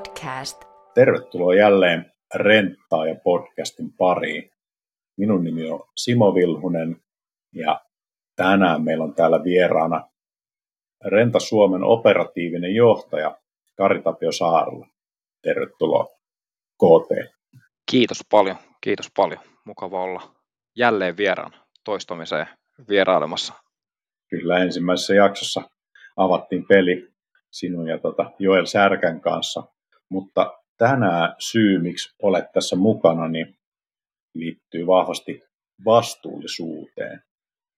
Podcast. Tervetuloa jälleen Renttaa ja podcastin pariin. Minun nimi on Simo Vilhunen ja tänään meillä on täällä vieraana Renta Suomen operatiivinen johtaja Kari Tapio Saarla. Tervetuloa KT. Kiitos paljon, kiitos paljon. Mukava olla jälleen vieraan toistamiseen vierailemassa. Kyllä ensimmäisessä jaksossa avattiin peli sinun ja tota Joel Särkän kanssa. Mutta tänään syy, miksi olet tässä mukana, niin liittyy vahvasti vastuullisuuteen.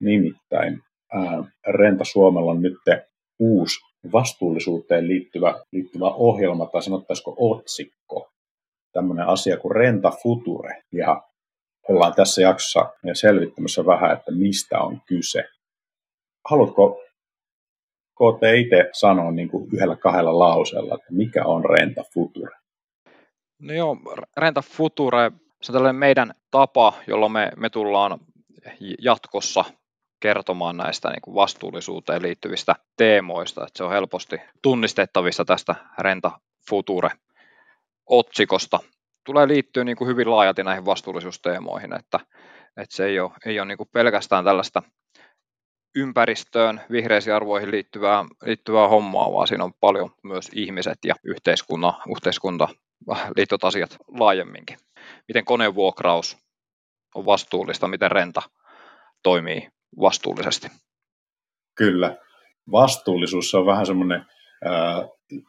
Nimittäin ää, Renta Suomella on nyt uusi vastuullisuuteen liittyvä, liittyvä ohjelma, tai sanottaisiko otsikko, tämmöinen asia kuin Renta Future. Ja ollaan tässä jaksossa selvittämässä vähän, että mistä on kyse. Haluatko KT itse sanoa niin kuin yhdellä kahdella lauseella, että mikä on Renta Future? No joo, Renta Future, se on tällainen meidän tapa, jolla me, me tullaan jatkossa kertomaan näistä niin kuin vastuullisuuteen liittyvistä teemoista, että se on helposti tunnistettavissa tästä Renta Future-otsikosta. Tulee liittyä niin kuin hyvin laajalti näihin vastuullisuusteemoihin, että, että se ei ole, ei ole niin kuin pelkästään tällaista ympäristöön, vihreisiin arvoihin liittyvää, liittyvää hommaa, vaan siinä on paljon myös ihmiset ja yhteiskunta, yhteiskunta liittyvät asiat laajemminkin. Miten konevuokraus on vastuullista, miten renta toimii vastuullisesti. Kyllä. Vastuullisuus on vähän semmoinen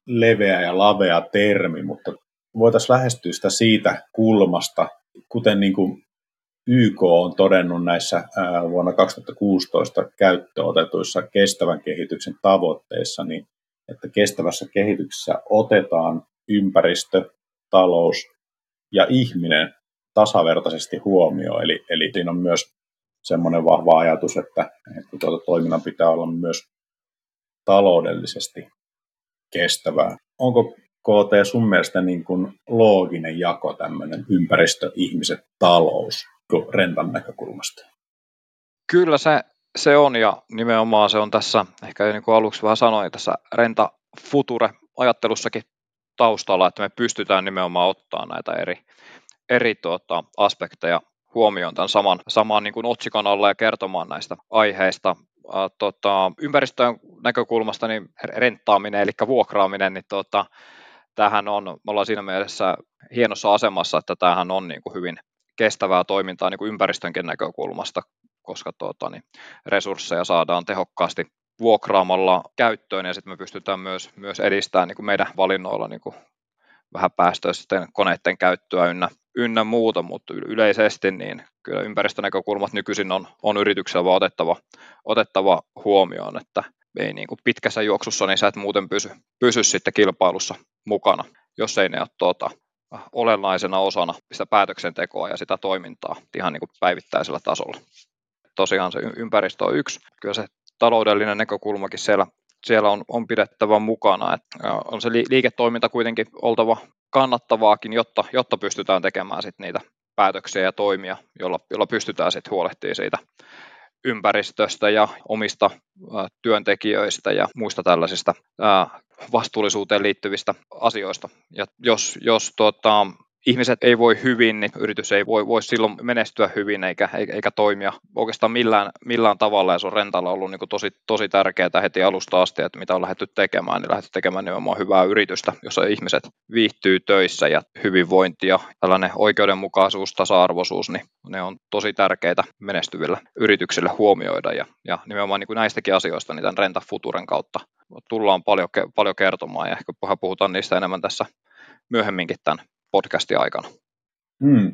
leveä ja lavea termi, mutta voitaisiin lähestyä sitä siitä kulmasta, kuten niin kuin YK on todennut näissä vuonna 2016 käyttöotetuissa kestävän kehityksen tavoitteissa, niin että kestävässä kehityksessä otetaan ympäristö, talous ja ihminen tasavertaisesti huomioon. Eli, eli siinä on myös semmoinen vahva ajatus, että, että tuota toiminnan pitää olla myös taloudellisesti kestävää. Onko KT sun mielestä niin kuin looginen jako tämmöinen ympäristö, ihmiset, talous? Rentan näkökulmasta? Kyllä se, se on ja nimenomaan se on tässä, ehkä niin kuin aluksi vähän sanoin, tässä renta future-ajattelussakin taustalla, että me pystytään nimenomaan ottaa näitä eri, eri tuota, aspekteja huomioon tämän saman, saman niin kuin otsikon alla ja kertomaan näistä aiheista. Ää, tota, ympäristön näkökulmasta niin renttaaminen, eli vuokraaminen, niin tota, tämähän on, me ollaan siinä mielessä hienossa asemassa, että tämähän on niin kuin hyvin kestävää toimintaa niin kuin ympäristönkin näkökulmasta, koska tuota, niin resursseja saadaan tehokkaasti vuokraamalla käyttöön ja sitten me pystytään myös, myös edistämään niin kuin meidän valinnoilla niin kuin vähän päästöisten koneiden käyttöä ynnä, ynnä muuta, mutta yleisesti niin kyllä ympäristönäkökulmat nykyisin on, on yrityksellä vaan otettava, otettava huomioon, että ei niin kuin pitkässä juoksussa, niin sä et muuten pysy, pysy sitten kilpailussa mukana, jos ei ne ole tuota, olennaisena osana sitä päätöksentekoa ja sitä toimintaa ihan niin kuin päivittäisellä tasolla. Tosiaan se ympäristö on yksi. Kyllä se taloudellinen näkökulmakin siellä, siellä on, on pidettävä mukana. Että on se liiketoiminta kuitenkin oltava kannattavaakin, jotta, jotta pystytään tekemään sit niitä päätöksiä ja toimia, jolla, jolla pystytään sitten huolehtimaan siitä ympäristöstä ja omista työntekijöistä ja muista tällaisista vastuullisuuteen liittyvistä asioista. Ja jos, jos tuota, ihmiset ei voi hyvin, niin yritys ei voi, voi silloin menestyä hyvin eikä, eikä toimia oikeastaan millään, millään tavalla. Ja se on rentalla ollut niin tosi, tosi tärkeää heti alusta asti, että mitä on lähdetty tekemään, niin lähdetty tekemään nimenomaan hyvää yritystä, jossa ihmiset viihtyy töissä ja hyvinvointi ja tällainen oikeudenmukaisuus, tasa-arvoisuus, niin ne on tosi tärkeitä menestyvillä yrityksille huomioida. Ja, ja nimenomaan niin näistäkin asioista niin tämän Renta Futuren kautta tullaan paljon, paljon kertomaan ja ehkä puhutaan niistä enemmän tässä myöhemminkin tämän podcastin aikana. Hmm.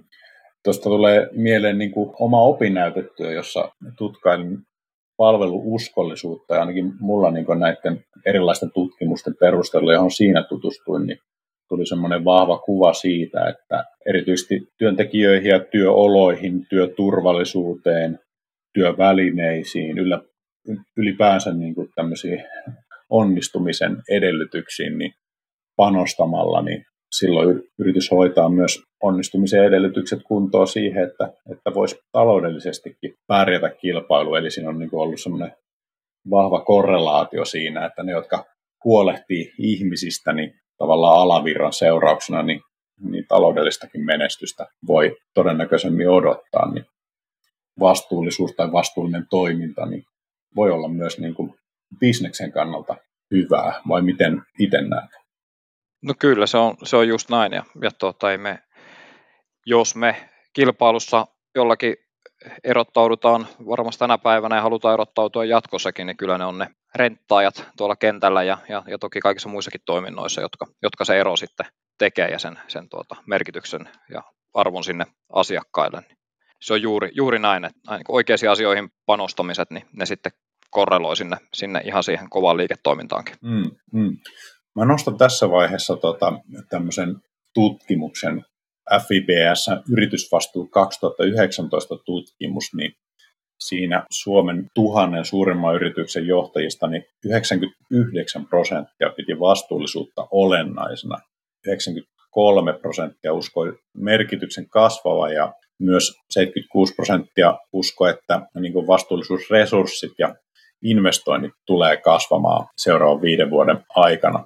Tuosta tulee mieleen niin kuin oma opinnäytetyö, jossa tutkailin palveluuskollisuutta ja ainakin mulla niin näiden erilaisten tutkimusten perusteella, johon siinä tutustuin, niin tuli semmoinen vahva kuva siitä, että erityisesti työntekijöihin ja työoloihin, työturvallisuuteen, työvälineisiin, ylipäänsä niin kuin tämmöisiin onnistumisen edellytyksiin niin panostamalla, niin silloin yritys hoitaa myös onnistumisen edellytykset kuntoon siihen, että, että voisi taloudellisestikin pärjätä kilpailu. Eli siinä on niin kuin ollut semmoinen vahva korrelaatio siinä, että ne, jotka huolehtii ihmisistä, niin tavallaan alavirran seurauksena, niin, niin taloudellistakin menestystä voi todennäköisemmin odottaa, niin vastuullisuus tai vastuullinen toiminta niin voi olla myös niin kuin bisneksen kannalta hyvää, vai miten itse näet? No kyllä, se on, se on just näin, ja, ja tuota, ei me, jos me kilpailussa jollakin erottaudutaan varmasti tänä päivänä ja halutaan erottautua jatkossakin, niin kyllä ne on ne renttaajat tuolla kentällä ja, ja, ja toki kaikissa muissakin toiminnoissa, jotka, jotka se ero sitten tekee ja sen, sen tuota, merkityksen ja arvon sinne asiakkaille. Se on juuri, juuri näin, että oikeisiin asioihin panostamiset, niin ne sitten korreloi sinne, sinne ihan siihen kovaan liiketoimintaankin. Mm, mm. Mä nostan tässä vaiheessa tota, tämmöisen tutkimuksen, FIBS yritysvastuu 2019 tutkimus, niin siinä Suomen tuhannen suurimman yrityksen johtajista niin 99 prosenttia piti vastuullisuutta olennaisena. 93 prosenttia uskoi merkityksen kasvava ja myös 76 prosenttia uskoi, että niin vastuullisuusresurssit ja investoinnit tulee kasvamaan seuraavan viiden vuoden aikana.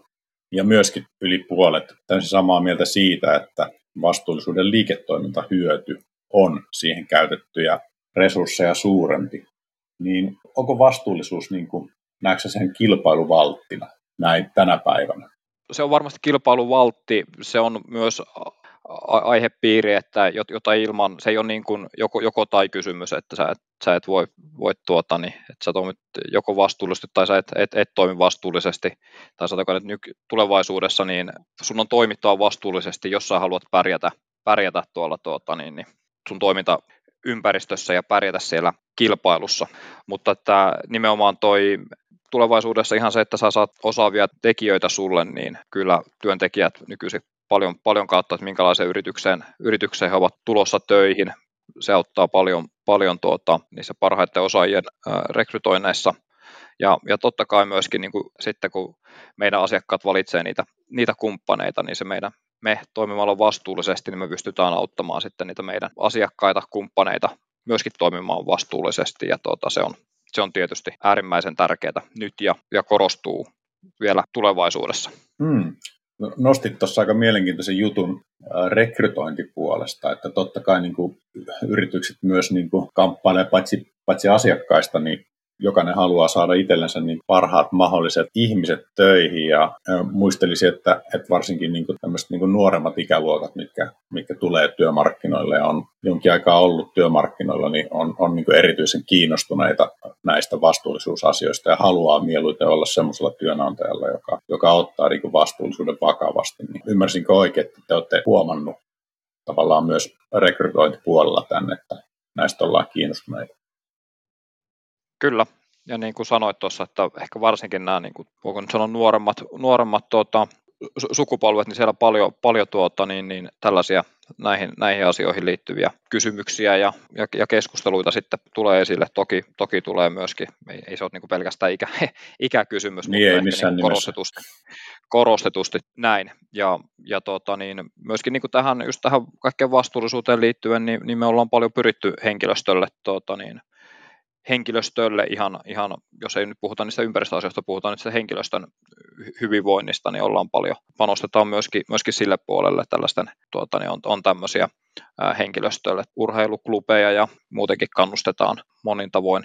Ja myöskin yli puolet täysin samaa mieltä siitä, että vastuullisuuden liiketoimintahyöty on siihen käytettyjä resursseja suurempi. Niin onko vastuullisuus, niin kuin, näetkö sen kilpailuvalttina näin tänä päivänä? Se on varmasti kilpailuvaltti. Se on myös aihepiiri, että jota ilman, se ei ole niin kuin joko, joko tai kysymys, että sä et, sä et voi, voi tuota, niin, että sä toimit joko vastuullisesti tai sä et, et, et toimi vastuullisesti, tai sanotaan, että nyky, tulevaisuudessa niin sun on toimittava vastuullisesti, jos sä haluat pärjätä, pärjätä tuolla tuota, niin, niin sun toiminta ympäristössä ja pärjätä siellä kilpailussa, mutta että nimenomaan toi tulevaisuudessa ihan se, että sä saat osaavia tekijöitä sulle, niin kyllä työntekijät nykyisin paljon, paljon kautta, että minkälaiseen yritykseen, yritykseen he ovat tulossa töihin. Se auttaa paljon, paljon tuota, niissä parhaiten osaajien rekrytoinneissa. Ja, ja totta kai myöskin niin kuin, sitten, kun meidän asiakkaat valitsee niitä, niitä kumppaneita, niin se meidän, me toimimalla vastuullisesti, niin me pystytään auttamaan sitten niitä meidän asiakkaita, kumppaneita myöskin toimimaan vastuullisesti. Ja tuota, se, on, se on tietysti äärimmäisen tärkeää nyt ja, ja korostuu vielä tulevaisuudessa. Hmm. No, nostit tuossa aika mielenkiintoisen jutun rekrytointipuolesta, että totta kai niin kuin yritykset myös niin kuin kamppailee paitsi, paitsi asiakkaista, niin jokainen haluaa saada itsellensä niin parhaat mahdolliset ihmiset töihin ja muistelisi, että, että varsinkin niin kuin tämmöiset niin kuin nuoremmat ikäluokat, mitkä, mitkä tulee työmarkkinoille ja on jonkin aikaa ollut työmarkkinoilla, niin on, on niin kuin erityisen kiinnostuneita näistä vastuullisuusasioista ja haluaa mieluiten olla semmoisella työnantajalla, joka, joka ottaa niin kuin vastuullisuuden vakavasti. Niin ymmärsinkö oikein, että te olette huomannut tavallaan myös rekrytointipuolella tänne, että näistä ollaan kiinnostuneita? Kyllä, ja niin kuin sanoit tuossa, että ehkä varsinkin nämä, niin kuin, voiko nyt sanoa nuoremmat, nuoremmat tuota, sukupolvet, niin siellä paljon, paljon tuota, niin, niin tällaisia näihin, näihin asioihin liittyviä kysymyksiä ja, ja, ja keskusteluita sitten tulee esille. Toki, toki tulee myöskin, ei, ei se ole niin pelkästään ikä, ikäkysymys, niin mutta ei missään niin korostetusti, korostetusti näin. Ja, ja tuota, niin myöskin niin kuin tähän, just tähän kaikkeen vastuullisuuteen liittyen, niin, niin me ollaan paljon pyritty henkilöstölle tuota, niin, henkilöstölle ihan, ihan, jos ei nyt puhuta niistä ympäristöasioista, puhutaan nyt henkilöstön hyvinvoinnista, niin ollaan paljon, panostetaan myöskin, myöskin sille puolelle tällaisten, tuota, niin on, on tämmöisiä henkilöstölle urheiluklubeja ja muutenkin kannustetaan monin tavoin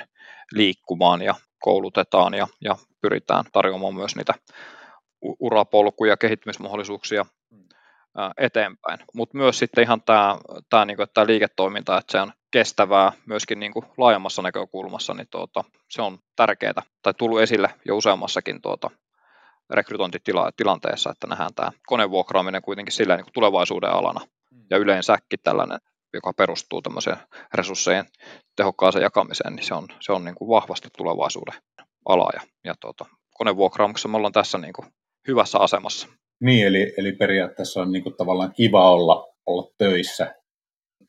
liikkumaan ja koulutetaan ja, ja pyritään tarjoamaan myös niitä urapolkuja, kehittymismahdollisuuksia eteenpäin. Mutta myös sitten ihan tämä, tämä, niin kuin, tämä liiketoiminta, että se on kestävää myöskin niin kuin laajemmassa näkökulmassa, niin tuota, se on tärkeää tai tullut esille jo useammassakin tuota, rekrytointitilanteessa, että nähdään tämä konevuokraaminen kuitenkin sillä niin kuin tulevaisuuden alana ja yleensäkin tällainen, joka perustuu tämmöiseen resurssien tehokkaaseen jakamiseen, niin se on, se on niin kuin vahvasti tulevaisuuden ala ja, ja tuota, konevuokraamuksessa me ollaan tässä niin kuin hyvässä asemassa. Niin, eli, eli periaatteessa on niin kuin tavallaan kiva olla, olla töissä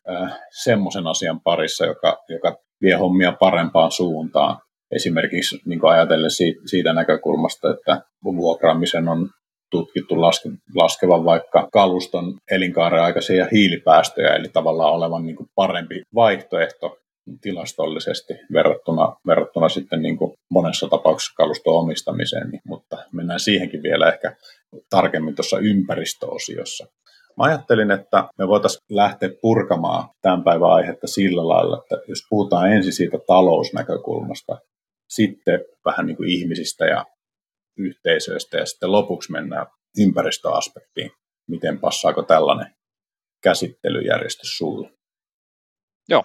äh, semmoisen asian parissa, joka, joka vie hommia parempaan suuntaan. Esimerkiksi niin kuin ajatellen siitä, siitä näkökulmasta, että vuokraamisen on tutkittu laske, laskevan vaikka kaluston elinkaaren aikaisia hiilipäästöjä, eli tavallaan olevan niin kuin parempi vaihtoehto tilastollisesti verrattuna, verrattuna sitten niin kuin monessa tapauksessa kaluston omistamiseen, niin, mutta mennään siihenkin vielä ehkä, tarkemmin tuossa ympäristöosiossa. Mä ajattelin, että me voitaisiin lähteä purkamaan tämän päivän aihetta sillä lailla, että jos puhutaan ensin siitä talousnäkökulmasta, sitten vähän niin kuin ihmisistä ja yhteisöistä ja sitten lopuksi mennään ympäristöaspektiin. Miten passaako tällainen käsittelyjärjestys sulle? Joo,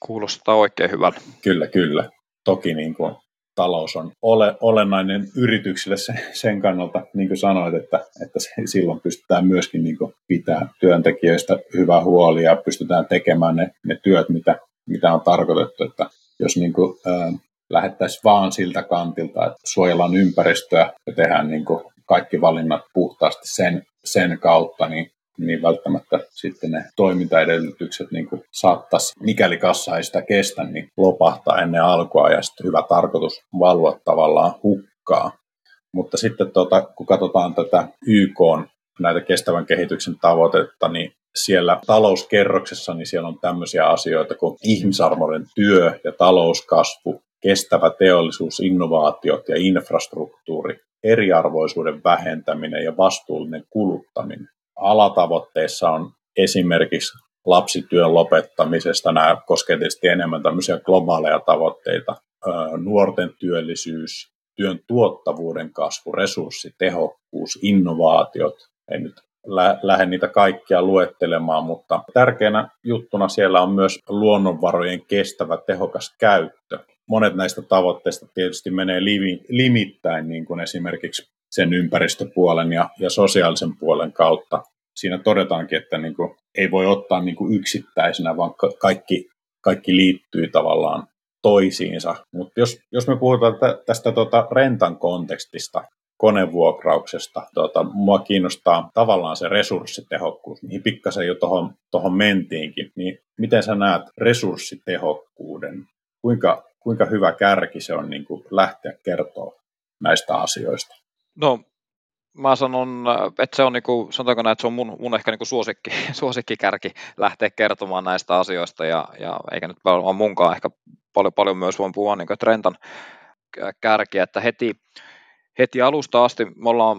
kuulostaa oikein hyvältä. Kyllä, kyllä. Toki niin kuin talous on ole, olennainen yrityksille sen, sen kannalta, niin kuin sanoit, että, että silloin pystytään myöskin niin kuin pitää työntekijöistä hyvä huoli ja pystytään tekemään ne, ne työt, mitä, mitä on tarkoitettu. Että jos niin kuin, äh, lähettäisiin vaan siltä kantilta, että suojellaan ympäristöä ja tehdään niin kuin kaikki valinnat puhtaasti sen, sen kautta, niin niin välttämättä sitten ne toimintaedellytykset niin kuin saattaisi, mikäli kassa ei sitä kestä, niin lopahtaa ennen alkua ja sitten hyvä tarkoitus valvoa tavallaan hukkaa. Mutta sitten tuota, kun katsotaan tätä YK näitä kestävän kehityksen tavoitetta, niin siellä talouskerroksessa niin siellä on tämmöisiä asioita kuin ihmisarvoinen työ ja talouskasvu, kestävä teollisuus, innovaatiot ja infrastruktuuri, eriarvoisuuden vähentäminen ja vastuullinen kuluttaminen alatavoitteissa on esimerkiksi lapsityön lopettamisesta. Nämä koskevat tietysti enemmän tämmöisiä globaaleja tavoitteita. Nuorten työllisyys, työn tuottavuuden kasvu, resurssitehokkuus, innovaatiot. En nyt lähde niitä kaikkia luettelemaan, mutta tärkeänä juttuna siellä on myös luonnonvarojen kestävä tehokas käyttö. Monet näistä tavoitteista tietysti menee limittäin, niin kuin esimerkiksi sen ympäristöpuolen ja, ja sosiaalisen puolen kautta. Siinä todetaankin, että niin kuin, ei voi ottaa niin kuin yksittäisenä, vaan kaikki, kaikki liittyy tavallaan toisiinsa. Mutta jos, jos me puhutaan tästä tota rentan kontekstista, konevuokrauksesta. Tota, mua kiinnostaa tavallaan se resurssitehokkuus, mihin pikkasen jo tuohon tohon mentiinkin. Niin miten sä näet resurssitehokkuuden? Kuinka, kuinka hyvä kärki se on niin kuin lähteä kertoa näistä asioista? No mä sanon, että se on niinku, sanotaanko näin, että se on mun, mun ehkä niinku suosikki, suosikkikärki lähteä kertomaan näistä asioista ja, ja eikä nyt ole munkaan ehkä paljon, paljon myös voin puhua niinku Trentan kärki, että heti, heti alusta asti me ollaan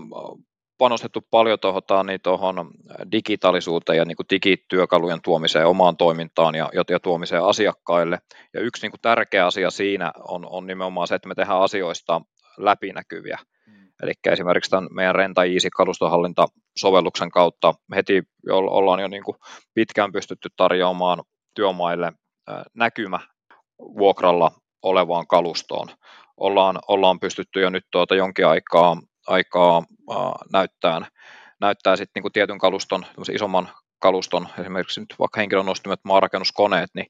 panostettu paljon tuohon niin tuohon digitaalisuuteen ja niin kuin digityökalujen tuomiseen omaan toimintaan ja, ja tuomiseen asiakkaille. Ja yksi niin kuin tärkeä asia siinä on, on nimenomaan se, että me tehdään asioista läpinäkyviä. Eli esimerkiksi tämän meidän Renta Easy kalustohallintasovelluksen kautta heti ollaan jo niin kuin pitkään pystytty tarjoamaan työmaille näkymä vuokralla olevaan kalustoon. Ollaan, ollaan pystytty jo nyt tuota jonkin aikaa, aikaa näyttää, näyttää sitten niin kuin tietyn kaluston, isomman kaluston, esimerkiksi nyt vaikka henkilönostimet, maarakennuskoneet, niin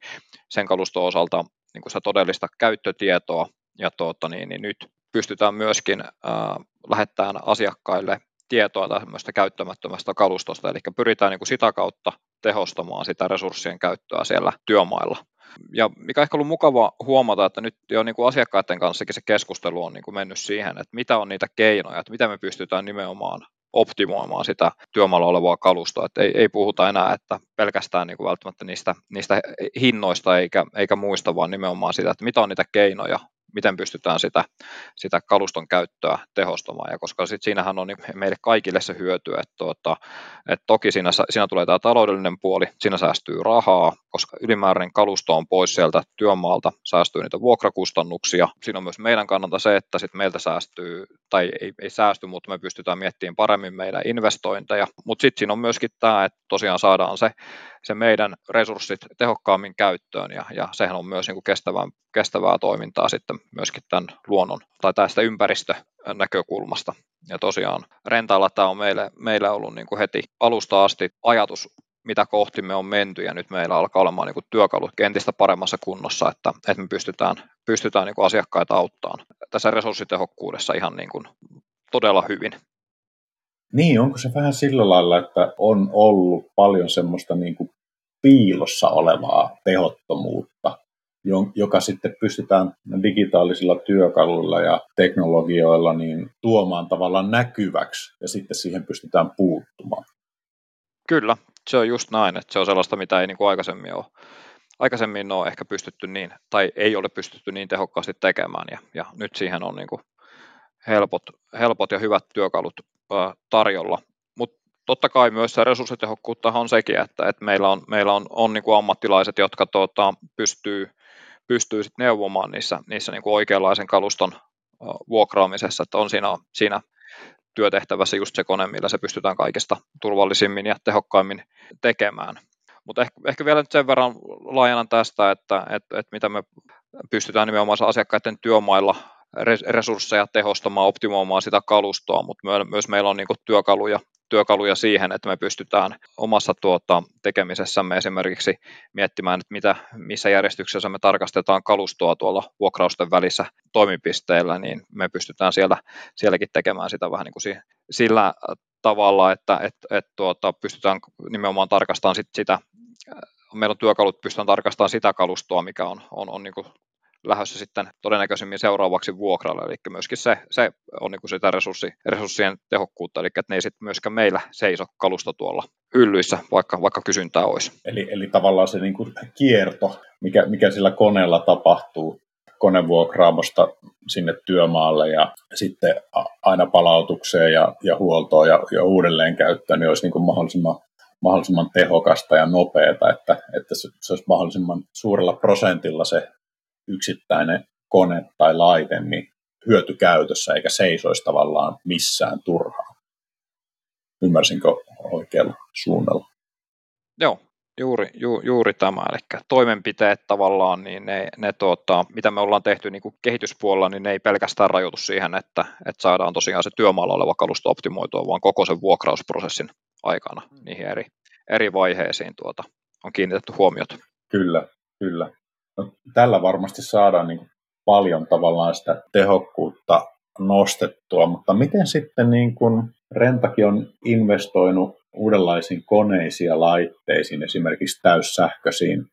sen kaluston osalta niin kuin sitä todellista käyttötietoa, ja tuota, niin, niin nyt pystytään myöskin äh, lähettämään asiakkaille tietoa tämmöistä käyttämättömästä kalustosta, eli pyritään niin kuin sitä kautta tehostamaan sitä resurssien käyttöä siellä työmailla. Ja mikä ehkä ollut mukava huomata, että nyt jo niin kuin asiakkaiden kanssakin se keskustelu on niin kuin mennyt siihen, että mitä on niitä keinoja, että miten me pystytään nimenomaan optimoimaan sitä työmaalla olevaa kalustoa. Että ei, ei puhuta enää että pelkästään niin kuin välttämättä niistä, niistä hinnoista eikä, eikä muista, vaan nimenomaan sitä, että mitä on niitä keinoja, miten pystytään sitä, sitä kaluston käyttöä tehostamaan. Ja koska sit siinähän on niin meille kaikille se hyöty, että, tuota, että toki siinä, siinä tulee tämä taloudellinen puoli, siinä säästyy rahaa, koska ylimääräinen kalusto on pois sieltä työmaalta, säästyy niitä vuokrakustannuksia. Siinä on myös meidän kannalta se, että sit meiltä säästyy, tai ei, ei säästy, mutta me pystytään miettimään paremmin meidän investointeja. Mutta sitten siinä on myöskin tämä, että tosiaan saadaan se, se meidän resurssit tehokkaammin käyttöön, ja, ja sehän on myös niin kuin kestävää, kestävää toimintaa sitten myöskin tämän luonnon tai tästä ympäristönäkökulmasta. Ja tosiaan rentaalla tämä on meille, meille ollut niin kuin heti alusta asti ajatus mitä kohti me on menty ja nyt meillä alkaa olemaan niin kuin työkalut entistä paremmassa kunnossa, että, että me pystytään, pystytään niin kuin asiakkaita auttamaan tässä resurssitehokkuudessa ihan niin kuin todella hyvin. Niin, onko se vähän sillä lailla, että on ollut paljon semmoista niin kuin piilossa olevaa tehottomuutta, joka sitten pystytään digitaalisilla työkaluilla ja teknologioilla niin tuomaan tavallaan näkyväksi ja sitten siihen pystytään puuttumaan. Kyllä, se on just näin, että se on sellaista, mitä ei niin kuin aikaisemmin ole aikaisemmin ole ehkä pystytty niin, tai ei ole pystytty niin tehokkaasti tekemään, ja, ja nyt siihen on niin kuin helpot, helpot ja hyvät työkalut tarjolla. Mutta totta kai myös se resurssitehokkuutta on sekin, että, että meillä on, meillä on, on niin kuin ammattilaiset, jotka tuota, pystyy, pystyy sit neuvomaan niissä, niissä niin kuin oikeanlaisen kaluston vuokraamisessa, että on siinä, siinä työtehtävässä just se kone, millä se pystytään kaikista turvallisimmin ja tehokkaimmin tekemään. Mutta ehkä, ehkä vielä nyt sen verran laajennan tästä, että, että, että mitä me pystytään nimenomaan asiakkaiden työmailla resursseja tehostamaan, optimoimaan sitä kalustoa, mutta myös meillä on niin työkaluja, työkaluja siihen, että me pystytään omassa tuota, tekemisessämme esimerkiksi miettimään, että mitä, missä järjestyksessä me tarkastetaan kalustoa tuolla vuokrausten välissä toimipisteillä, niin me pystytään siellä, sielläkin tekemään sitä vähän niin kuin sillä tavalla, että et, et, tuota, pystytään nimenomaan tarkastamaan sit sitä, meillä on työkalut, pystytään tarkastamaan sitä kalustoa, mikä on, on, on niin lähdössä sitten todennäköisemmin seuraavaksi vuokralle, eli myöskin se, se on niin kuin sitä resurssi, resurssien tehokkuutta, eli että ne ei sitten myöskään meillä seiso kalusta tuolla hyllyissä, vaikka, vaikka kysyntää olisi. Eli, eli tavallaan se niin kuin kierto, mikä, mikä sillä koneella tapahtuu, konevuokraamosta sinne työmaalle ja sitten aina palautukseen ja, ja huoltoon ja, ja uudelleen käyttöön, niin olisi niin kuin mahdollisimman, mahdollisimman tehokasta ja nopeata, että, että se, se olisi mahdollisimman suurella prosentilla se yksittäinen kone tai laite niin hyötykäytössä eikä seisoisi tavallaan missään turhaan. Ymmärsinkö oikealla suunnalla? Joo, juuri, ju, juuri tämä. Eli toimenpiteet tavallaan, niin ne, ne tuota, mitä me ollaan tehty niin kuin kehityspuolella, niin ne ei pelkästään rajoitu siihen, että, että saadaan tosiaan se työmaalla oleva kalusto optimoitua, vaan koko sen vuokrausprosessin aikana mm. niihin eri, eri vaiheisiin tuota, on kiinnitetty huomiota. Kyllä, kyllä. No, tällä varmasti saadaan niin paljon tavallaan sitä tehokkuutta nostettua, mutta miten sitten niin kuin Rentakin on investoinut uudenlaisiin koneisiin ja laitteisiin, esimerkiksi täyssähköisiin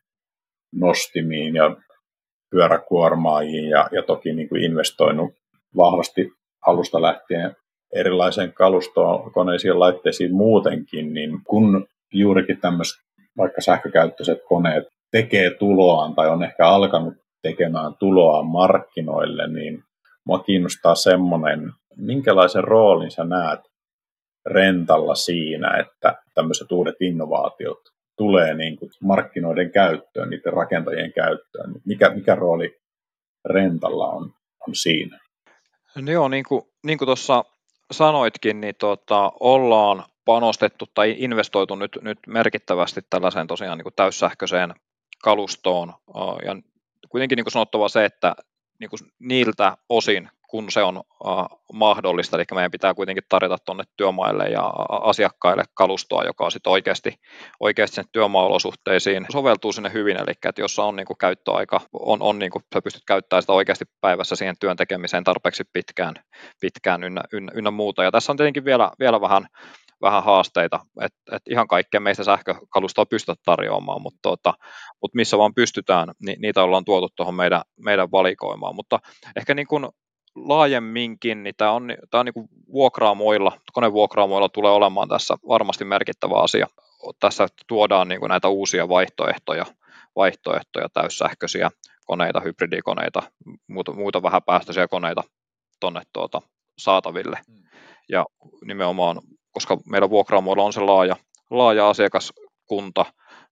nostimiin ja pyöräkuormaajiin ja, ja toki niin kuin investoinut vahvasti alusta lähtien erilaiseen kalustoon, koneisiin ja laitteisiin muutenkin, niin kun juurikin tämmöiset vaikka sähkökäyttöiset koneet tekee tuloaan tai on ehkä alkanut tekemään tuloaan markkinoille, niin mua kiinnostaa semmoinen, minkälaisen roolin sä näet rentalla siinä, että tämmöiset uudet innovaatiot tulee niin kuin markkinoiden käyttöön, niiden rakentajien käyttöön. Mikä, mikä rooli rentalla on, on siinä? No joo, niin kuin, niin kuin tuossa sanoitkin, niin tota, ollaan panostettu tai investoitu nyt, nyt merkittävästi tällaiseen tosiaan niin kuin täyssähköiseen kalustoon. Ja kuitenkin niin kuin sanottava se, että niin kuin niiltä osin, kun se on mahdollista, eli meidän pitää kuitenkin tarjota tuonne työmaille ja asiakkaille kalustoa, joka on sitten oikeasti, oikeasti sen työmaaolosuhteisiin soveltuu sinne hyvin, eli että jos on niin kuin käyttöaika, on, on niin kuin, sä pystyt käyttämään sitä oikeasti päivässä siihen työn tekemiseen tarpeeksi pitkään, pitkään ynnä, ynnä, ynnä muuta. Ja tässä on tietenkin vielä, vielä vähän vähän haasteita, että et ihan kaikkea meistä sähkökalustoa pystytä tarjoamaan, mutta, tuota, mutta missä vaan pystytään, niin niitä ollaan tuotu tuohon meidän, meidän valikoimaan, mutta ehkä niin kuin laajemminkin, niin tämä on, tämä on niin kuin vuokraamoilla, konevuokraamoilla tulee olemaan tässä varmasti merkittävä asia. Tässä tuodaan niin kuin näitä uusia vaihtoehtoja, vaihtoehtoja, täyssähköisiä koneita, hybridikoneita, muuta, muuta vähäpäästöisiä koneita tuonne tuota, saataville. Mm. Ja nimenomaan koska meillä vuokraamoilla on se laaja, laaja asiakaskunta,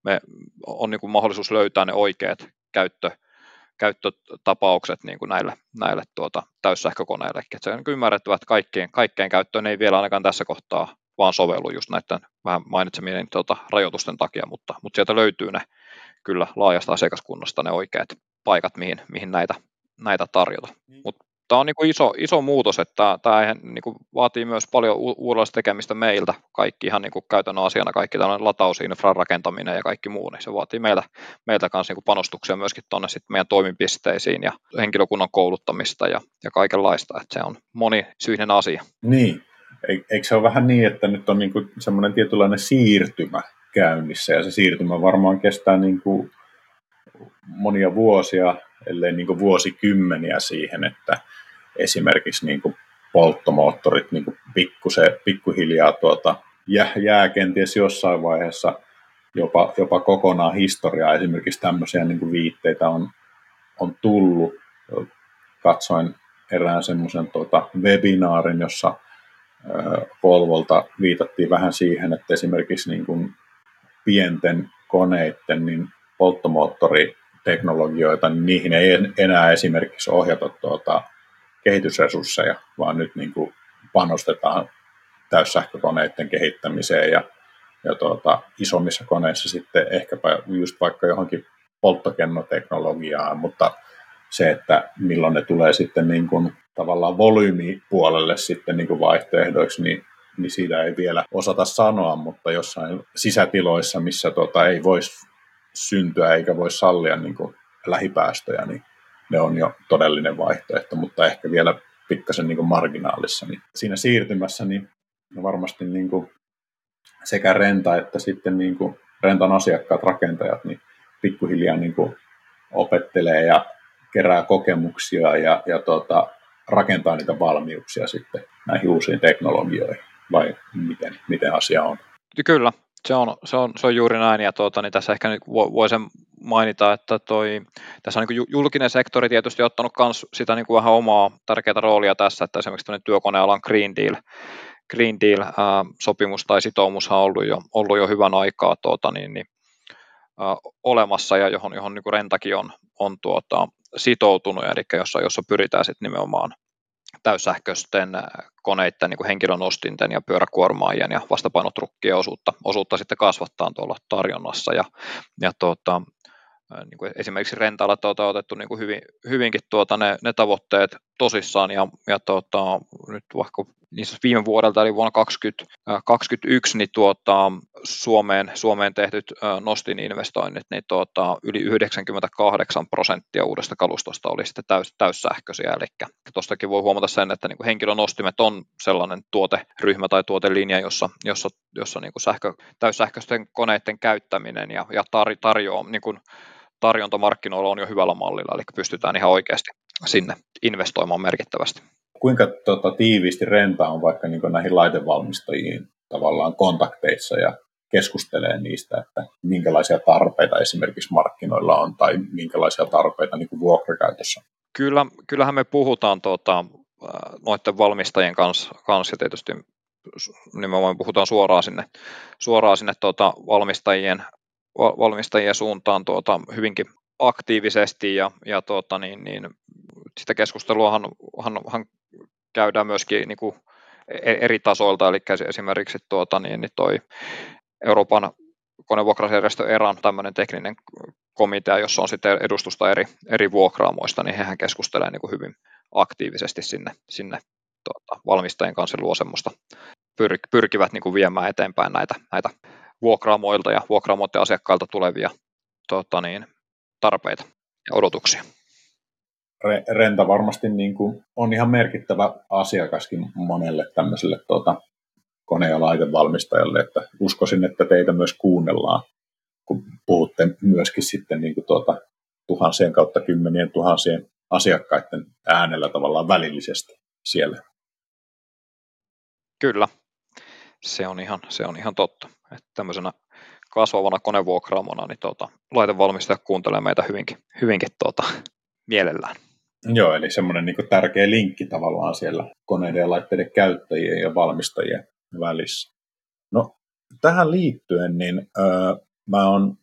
me on niin kuin mahdollisuus löytää ne oikeat käyttö, käyttötapaukset niin kuin näille, näille tuota, täyssähkökoneille. Et se on niin ymmärrettävä, että kaikkien, kaikkeen käyttöön ei vielä ainakaan tässä kohtaa vaan sovellu just näiden vähän mainitsemien tuota, rajoitusten takia, mutta, mutta sieltä löytyy ne kyllä laajasta asiakaskunnasta ne oikeat paikat, mihin, mihin näitä, näitä tarjota. Mutta tämä on niin kuin iso, iso muutos, että tämä niin kuin vaatii myös paljon u- uudenlaista tekemistä meiltä, kaikki ihan niin kuin käytännön asiana, kaikki tällainen latausinfran rakentaminen ja kaikki muu, niin se vaatii meiltä, meiltä kanssa niin kuin panostuksia myöskin tuonne sitten meidän toimipisteisiin ja henkilökunnan kouluttamista ja, ja kaikenlaista, että se on monisyinen asia. Niin, eikö se ole vähän niin, että nyt on niin kuin semmoinen tietynlainen siirtymä käynnissä ja se siirtymä varmaan kestää niin kuin monia vuosia, ellei niin kuin vuosikymmeniä siihen, että esimerkiksi niin kuin polttomoottorit niin kuin pikkuse, pikkuhiljaa tuota, jää, jää kenties jossain vaiheessa jopa, jopa kokonaan historiaa. Esimerkiksi tämmöisiä niin kuin viitteitä on, on tullut. Katsoin erään semmoisen tuota, webinaarin, jossa Volvolta viitattiin vähän siihen, että esimerkiksi niin kuin pienten koneiden niin polttomoottoriteknologioita, niin niihin ei enää esimerkiksi ohjata tuota kehitysresursseja, vaan nyt niin kuin panostetaan täyssähkökoneiden kehittämiseen ja, ja tuota, isommissa koneissa sitten ehkäpä just vaikka johonkin polttokennoteknologiaan, mutta se, että milloin ne tulee sitten niin kuin tavallaan volyymipuolelle sitten niin kuin vaihtoehdoiksi, niin, niin siitä ei vielä osata sanoa, mutta jossain sisätiloissa, missä tuota, ei voisi syntyä eikä voi sallia niin kuin lähipäästöjä, niin ne on jo todellinen vaihtoehto, mutta ehkä vielä pikkasen niin kuin marginaalissa. Niin siinä siirtymässä niin no varmasti niin kuin sekä renta että sitten niin kuin rentan asiakkaat, rakentajat, niin pikkuhiljaa niin kuin opettelee ja kerää kokemuksia ja, ja tuota, rakentaa niitä valmiuksia sitten näihin uusiin teknologioihin, vai miten, miten asia on? Kyllä, se on, se on, se on juuri näin, ja tuota, niin tässä ehkä voi sen mainita, että toi, tässä on niin julkinen sektori tietysti ottanut myös sitä niin kuin vähän omaa tärkeää roolia tässä, että esimerkiksi työkonealan Green Deal, Green Deal-sopimus tai sitoumus on ollut jo, ollut jo hyvän aikaa tuota, niin, niin, ää, olemassa ja johon, johon niin rentakin on, on tuota, sitoutunut, eli jossa, jossa pyritään sitten nimenomaan täyssähköisten koneiden, niin henkilönostinten ja pyöräkuormaajien ja vastapainotrukkien osuutta, osuutta sitten kasvattaa tuolla tarjonnassa. Ja, ja tuota, niin kuin esimerkiksi rentaalla tuota, otettu niin kuin hyvin, hyvinkin tuota, ne, ne, tavoitteet tosissaan ja, ja tuota, nyt vaikka niissä viime vuodelta eli vuonna 2021 niin tuota, Suomeen, Suomeen tehdyt nostin investoinnit, niin tuota, yli 98 prosenttia uudesta kalustosta oli sitten täys, täyssähköisiä, eli tuostakin voi huomata sen, että niin kuin henkilönostimet on sellainen tuoteryhmä tai tuotelinja, jossa, jossa, jossa niin kuin sähkö, täyssähköisten koneiden käyttäminen ja, ja tar, tarjoaa niin kuin tarjontamarkkinoilla on jo hyvällä mallilla, eli pystytään ihan oikeasti sinne investoimaan merkittävästi. Kuinka tota, tiiviisti renta on vaikka niin näihin laitevalmistajiin tavallaan kontakteissa ja keskustelee niistä, että minkälaisia tarpeita esimerkiksi markkinoilla on tai minkälaisia tarpeita niin kuin vuokrakäytössä? Kyllä, kyllähän me puhutaan tuota, noiden valmistajien kanssa, kanssa ja tietysti nimenomaan puhutaan suoraan sinne, suoraan sinne tuota, valmistajien valmistajien suuntaan tuota, hyvinkin aktiivisesti ja, ja tuota, niin, niin, sitä keskusteluahan han, han käydään myöskin niin kuin e, eri tasoilta, eli esimerkiksi tuota, niin, niin toi Euroopan konevuokrausjärjestö ERAN tämmöinen tekninen komitea, jossa on sitten edustusta eri, eri vuokraamoista, niin hehän keskustelee niin kuin hyvin aktiivisesti sinne, sinne tuota, valmistajien kanssa luo semmoista, pyr, pyrkivät niin kuin viemään eteenpäin näitä, näitä vuokraamoilta ja vuokraamoiden asiakkailta tulevia tota niin, tarpeita ja odotuksia. Renta varmasti niin kuin on ihan merkittävä asiakaskin monelle tämmöiselle tuota, kone- ja laitevalmistajalle, että uskoisin, että teitä myös kuunnellaan, kun puhutte myöskin sitten niin kuin tuota, tuhansien kautta kymmenien tuhansien asiakkaiden äänellä tavallaan välillisesti siellä. Kyllä, se on ihan, se on ihan totta. Että tämmöisenä kasvavana konevuokraamona, niin tuota, laitevalmistaja kuuntelee meitä hyvinkin, hyvinkin tuota, mielellään. Joo, eli semmoinen niin tärkeä linkki tavallaan siellä koneiden ja laitteiden käyttäjien ja valmistajien välissä. No, tähän liittyen, niin öö, mä oon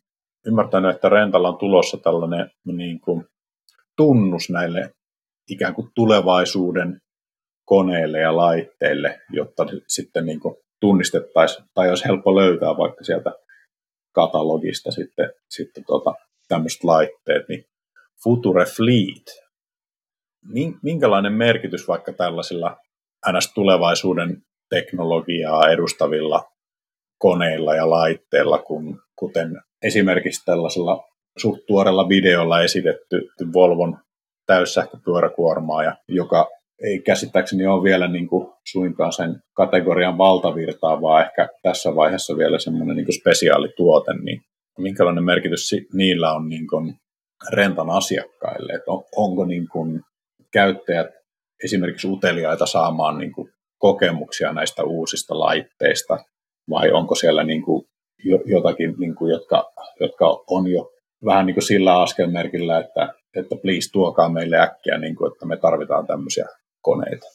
ymmärtänyt, että Rentalla on tulossa tällainen niin kuin, tunnus näille ikään kuin tulevaisuuden koneille ja laitteille, jotta sitten niin kuin, tunnistettaisiin, tai olisi helppo löytää vaikka sieltä katalogista sitten, sitten tota, tämmöiset laitteet, niin Future Fleet, minkälainen merkitys vaikka tällaisilla NS-tulevaisuuden teknologiaa edustavilla koneilla ja laitteilla, kun, kuten esimerkiksi tällaisella suht tuorella videolla esitetty Volvon täyssähköpyöräkuormaaja, joka ei käsittääkseni ole vielä niin kuin suinkaan sen kategorian valtavirtaa, vaan ehkä tässä vaiheessa vielä semmoinen niin spesiaalituote, niin minkälainen merkitys niillä on niin kuin rentan asiakkaille, että on, onko niin kuin käyttäjät esimerkiksi uteliaita saamaan niin kuin kokemuksia näistä uusista laitteista, vai onko siellä niin kuin jotakin, niin kuin, jotka, jotka on jo vähän niin kuin sillä askelmerkillä, että, että please tuokaa meille äkkiä, niin kuin, että me tarvitaan tämmöisiä koneita?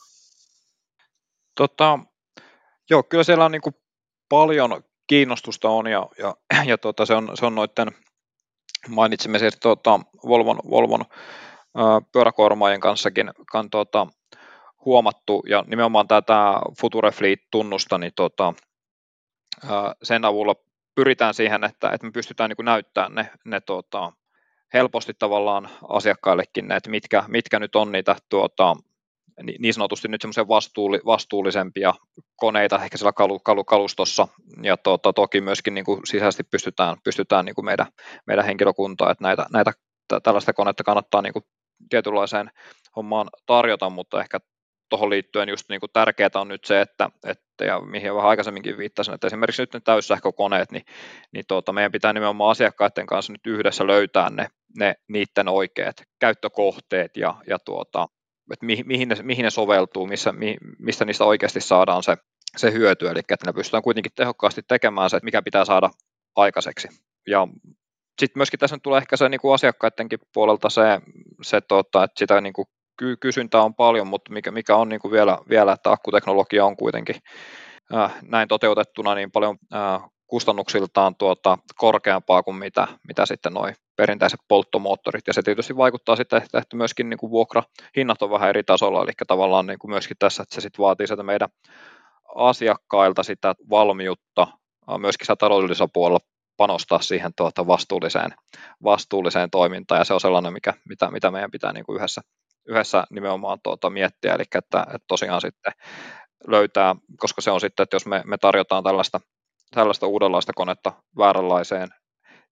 Tota, Joo, kyllä siellä on niin kuin paljon kiinnostusta on ja, ja, ja tota, se on, se on noiden mainitsimme siis tuota, Volvon, Volvon pyöräkuormaajien kanssakin kan, tuota, huomattu, ja nimenomaan tätä Future Fleet-tunnusta, niin tuota, sen avulla pyritään siihen, että, että me pystytään niin näyttämään ne, ne tuota, helposti tavallaan asiakkaillekin, ne, että mitkä, mitkä nyt on niitä tuota, niin sanotusti nyt semmoisia vastuulli, vastuullisempia koneita ehkä siellä kalu, kalu, kalustossa, ja tuota, toki myöskin niin kuin sisäisesti pystytään, pystytään niin kuin meidän, meidän henkilökuntaa, että näitä, näitä tällaista konetta kannattaa niin kuin tietynlaiseen hommaan tarjota, mutta ehkä tuohon liittyen just niin kuin tärkeää on nyt se, että, että ja mihin vähän aikaisemminkin viittasin, että esimerkiksi nyt ne täyssähkökoneet, niin, niin tuota, meidän pitää nimenomaan asiakkaiden kanssa nyt yhdessä löytää ne, ne niiden oikeat käyttökohteet ja, ja tuota, että mihin, mihin, ne, mihin ne soveltuu, missä, mi, mistä niistä oikeasti saadaan se, se hyöty, eli että ne pystytään kuitenkin tehokkaasti tekemään se, että mikä pitää saada aikaiseksi. Ja sitten myöskin tässä tulee ehkä se niin kuin asiakkaidenkin puolelta se, se tota, että sitä niin kuin kysyntää on paljon, mutta mikä, mikä on niin kuin vielä, vielä, että akkuteknologia on kuitenkin äh, näin toteutettuna niin paljon äh, kustannuksiltaan tuota, korkeampaa kuin mitä, mitä sitten noin perinteiset polttomoottorit, ja se tietysti vaikuttaa sitten, että myöskin niin kuin vuokrahinnat on vähän eri tasolla, eli tavallaan niin kuin myöskin tässä, että se sitten vaatii sitä meidän asiakkailta sitä valmiutta myöskin sitä taloudellisella puolella panostaa siihen tuota vastuulliseen, vastuulliseen toimintaan, ja se on sellainen, mikä, mitä, mitä meidän pitää niin kuin yhdessä, yhdessä nimenomaan tuota miettiä, eli että, että tosiaan sitten löytää, koska se on sitten, että jos me, me tarjotaan tällaista, tällaista uudenlaista konetta vääränlaiseen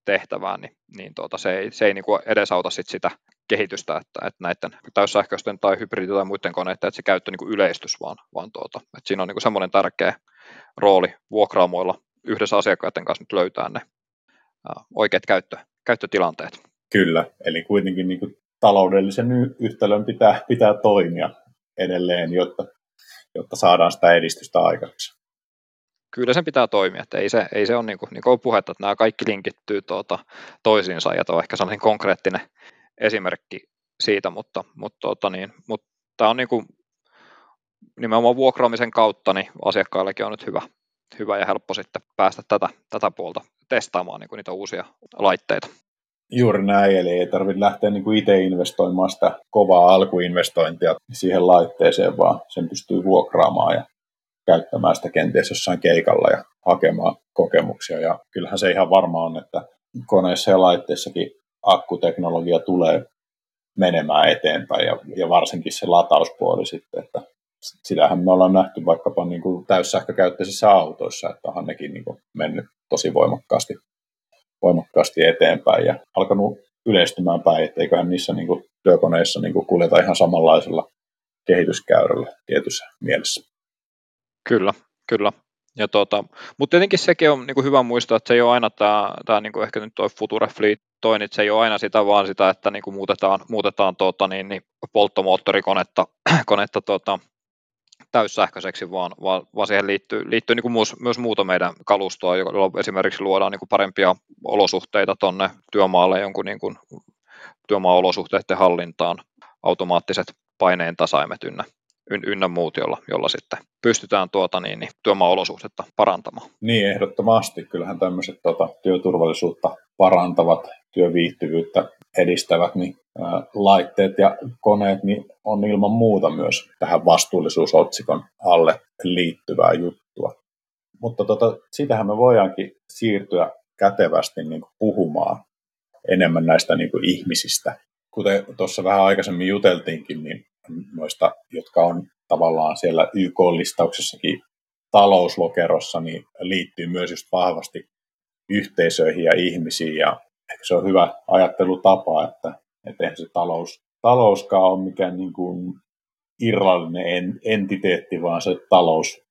tehtävään, niin, niin tuota, se ei, se ei niin edesauta sit sitä kehitystä, että, että näiden täyssähköisten tai hybridi- tai muiden koneiden, että se käyttö niin yleistys, vaan, vaan tuota, että siinä on niin semmoinen tärkeä rooli vuokraamoilla yhdessä asiakkaiden kanssa nyt löytää ne oikeat käyttö, käyttötilanteet. Kyllä, eli kuitenkin niin kuin taloudellisen yhtälön pitää, pitää toimia edelleen, jotta, jotta saadaan sitä edistystä aikaiseksi. Kyllä sen pitää toimia, että ei se, ei se ole niin kuin, niin kuin puhetta, että nämä kaikki linkittyy tuota, toisiinsa, ja tuo ehkä sellainen konkreettinen esimerkki siitä, mutta, mutta, tuota, niin, mutta tämä on niin kuin, nimenomaan vuokraamisen kautta, niin asiakkaillekin on nyt hyvä, hyvä ja helppo sitten päästä tätä, tätä puolta testaamaan niin kuin niitä uusia laitteita. Juuri näin, eli ei tarvitse lähteä niin itse investoimaan sitä kovaa alkuinvestointia siihen laitteeseen, vaan sen pystyy vuokraamaan ja käyttämään sitä kenties jossain keikalla ja hakemaan kokemuksia. Ja kyllähän se ihan varma on, että koneessa ja laitteessakin akkuteknologia tulee menemään eteenpäin ja, ja varsinkin se latauspuoli sitten, että sitähän me ollaan nähty vaikkapa niin kuin täyssähkökäyttöisissä autoissa, että onhan nekin niin kuin mennyt tosi voimakkaasti, voimakkaasti eteenpäin ja alkanut yleistymään päin, että eiköhän niissä niin kuin työkoneissa niin kuin kuljeta ihan samanlaisella kehityskäyrällä tietyssä mielessä. Kyllä, kyllä. Ja tuota, mutta tietenkin sekin on niin hyvä muistaa, että se ei ole aina tämä, tämä niin ehkä nyt tuo Future Fleet toi, niin se ei ole aina sitä vaan sitä, että niin muutetaan, muutetaan tuota, niin, niin polttomoottorikonetta konetta, tuota, täyssähköiseksi, vaan, vaan, vaan siihen liittyy, liittyy niin kuin myös, myös muuta meidän kalustoa, jolla esimerkiksi luodaan niin kuin parempia olosuhteita tuonne työmaalle jonkun niin kuin työmaa-olosuhteiden hallintaan, automaattiset paineen tasaimet ynnä, ynnä muut, jolla, jolla sitten pystytään tuota, niin, niin, työmaa-olosuhdetta parantamaan. Niin, ehdottomasti. Kyllähän tämmöiset tuota, työturvallisuutta parantavat, työviihtyvyyttä edistävät, niin laitteet ja koneet niin on ilman muuta myös tähän vastuullisuusotsikon alle liittyvää juttua. Mutta tota, sitähän me voidaankin siirtyä kätevästi niin kuin puhumaan enemmän näistä niin kuin ihmisistä. Kuten tuossa vähän aikaisemmin juteltiinkin, niin noista, jotka on tavallaan siellä YK-listauksessakin talouslokerossa, niin liittyy myös just vahvasti yhteisöihin ja ihmisiin. Ja ehkä se on hyvä ajattelutapa, että, että eihän se talous, talouskaan ole mikään niin kuin irrallinen entiteetti, vaan se talous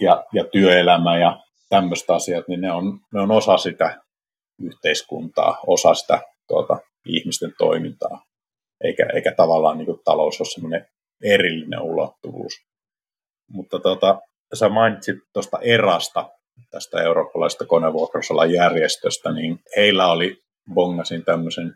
ja, ja työelämä ja tämmöiset asiat, niin ne on, ne on osa sitä yhteiskuntaa, osa sitä tuota, ihmisten toimintaa, eikä, eikä tavallaan niin kuin talous ole semmoinen erillinen ulottuvuus. Mutta tota, sä mainitsit tuosta erasta, tästä eurooppalaisesta konevuokrausalan järjestöstä, niin heillä oli, bongasin tämmöisen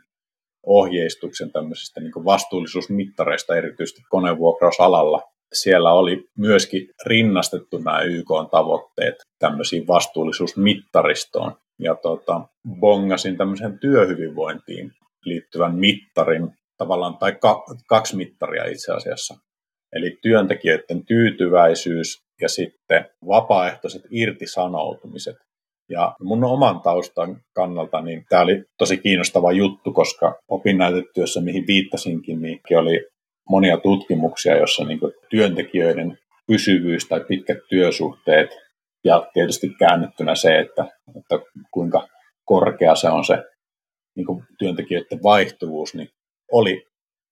ohjeistuksen tämmöisistä niin vastuullisuusmittareista erityisesti konevuokrausalalla. siellä oli myöskin rinnastettu nämä YK-tavoitteet tämmöisiin vastuullisuusmittaristoon. Ja tota, bongasin tämmöisen työhyvinvointiin liittyvän mittarin, tavallaan, tai ka, kaksi mittaria itse asiassa. Eli työntekijöiden tyytyväisyys ja sitten vapaaehtoiset irtisanoutumiset. Ja mun oman taustan kannalta niin tämä oli tosi kiinnostava juttu, koska opinnäytetyössä, mihin viittasinkin, niin oli monia tutkimuksia, jossa niin työntekijöiden pysyvyys tai pitkät työsuhteet ja tietysti käännettynä se, että, että kuinka korkea se on se niin työntekijöiden vaihtuvuus, niin oli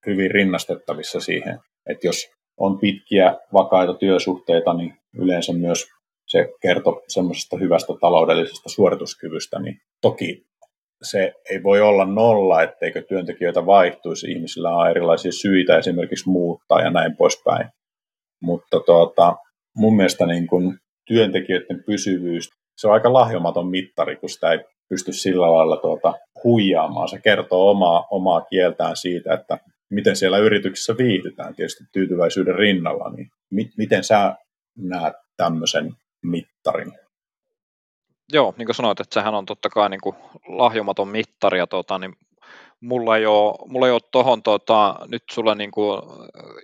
hyvin rinnastettavissa siihen, että jos on pitkiä vakaita työsuhteita, niin yleensä myös se kertoo semmoisesta hyvästä taloudellisesta suorituskyvystä, niin toki se ei voi olla nolla, etteikö työntekijöitä vaihtuisi. Ihmisillä on erilaisia syitä esimerkiksi muuttaa ja näin poispäin. Mutta tuota, mun mielestä niin kun työntekijöiden pysyvyys, se on aika lahjomaton mittari, kun sitä ei pysty sillä lailla tuota, huijaamaan. Se kertoo omaa, omaa kieltään siitä, että miten siellä yrityksessä viihdytään tietysti tyytyväisyyden rinnalla. Niin mi- miten sä näet tämmöisen mittarin? Joo, niin kuin sanoit, että sehän on totta kai niin kuin lahjomaton mittari ja tota, niin mulla ei ole, mulla ei ole tohon tota, nyt sulle niin kuin,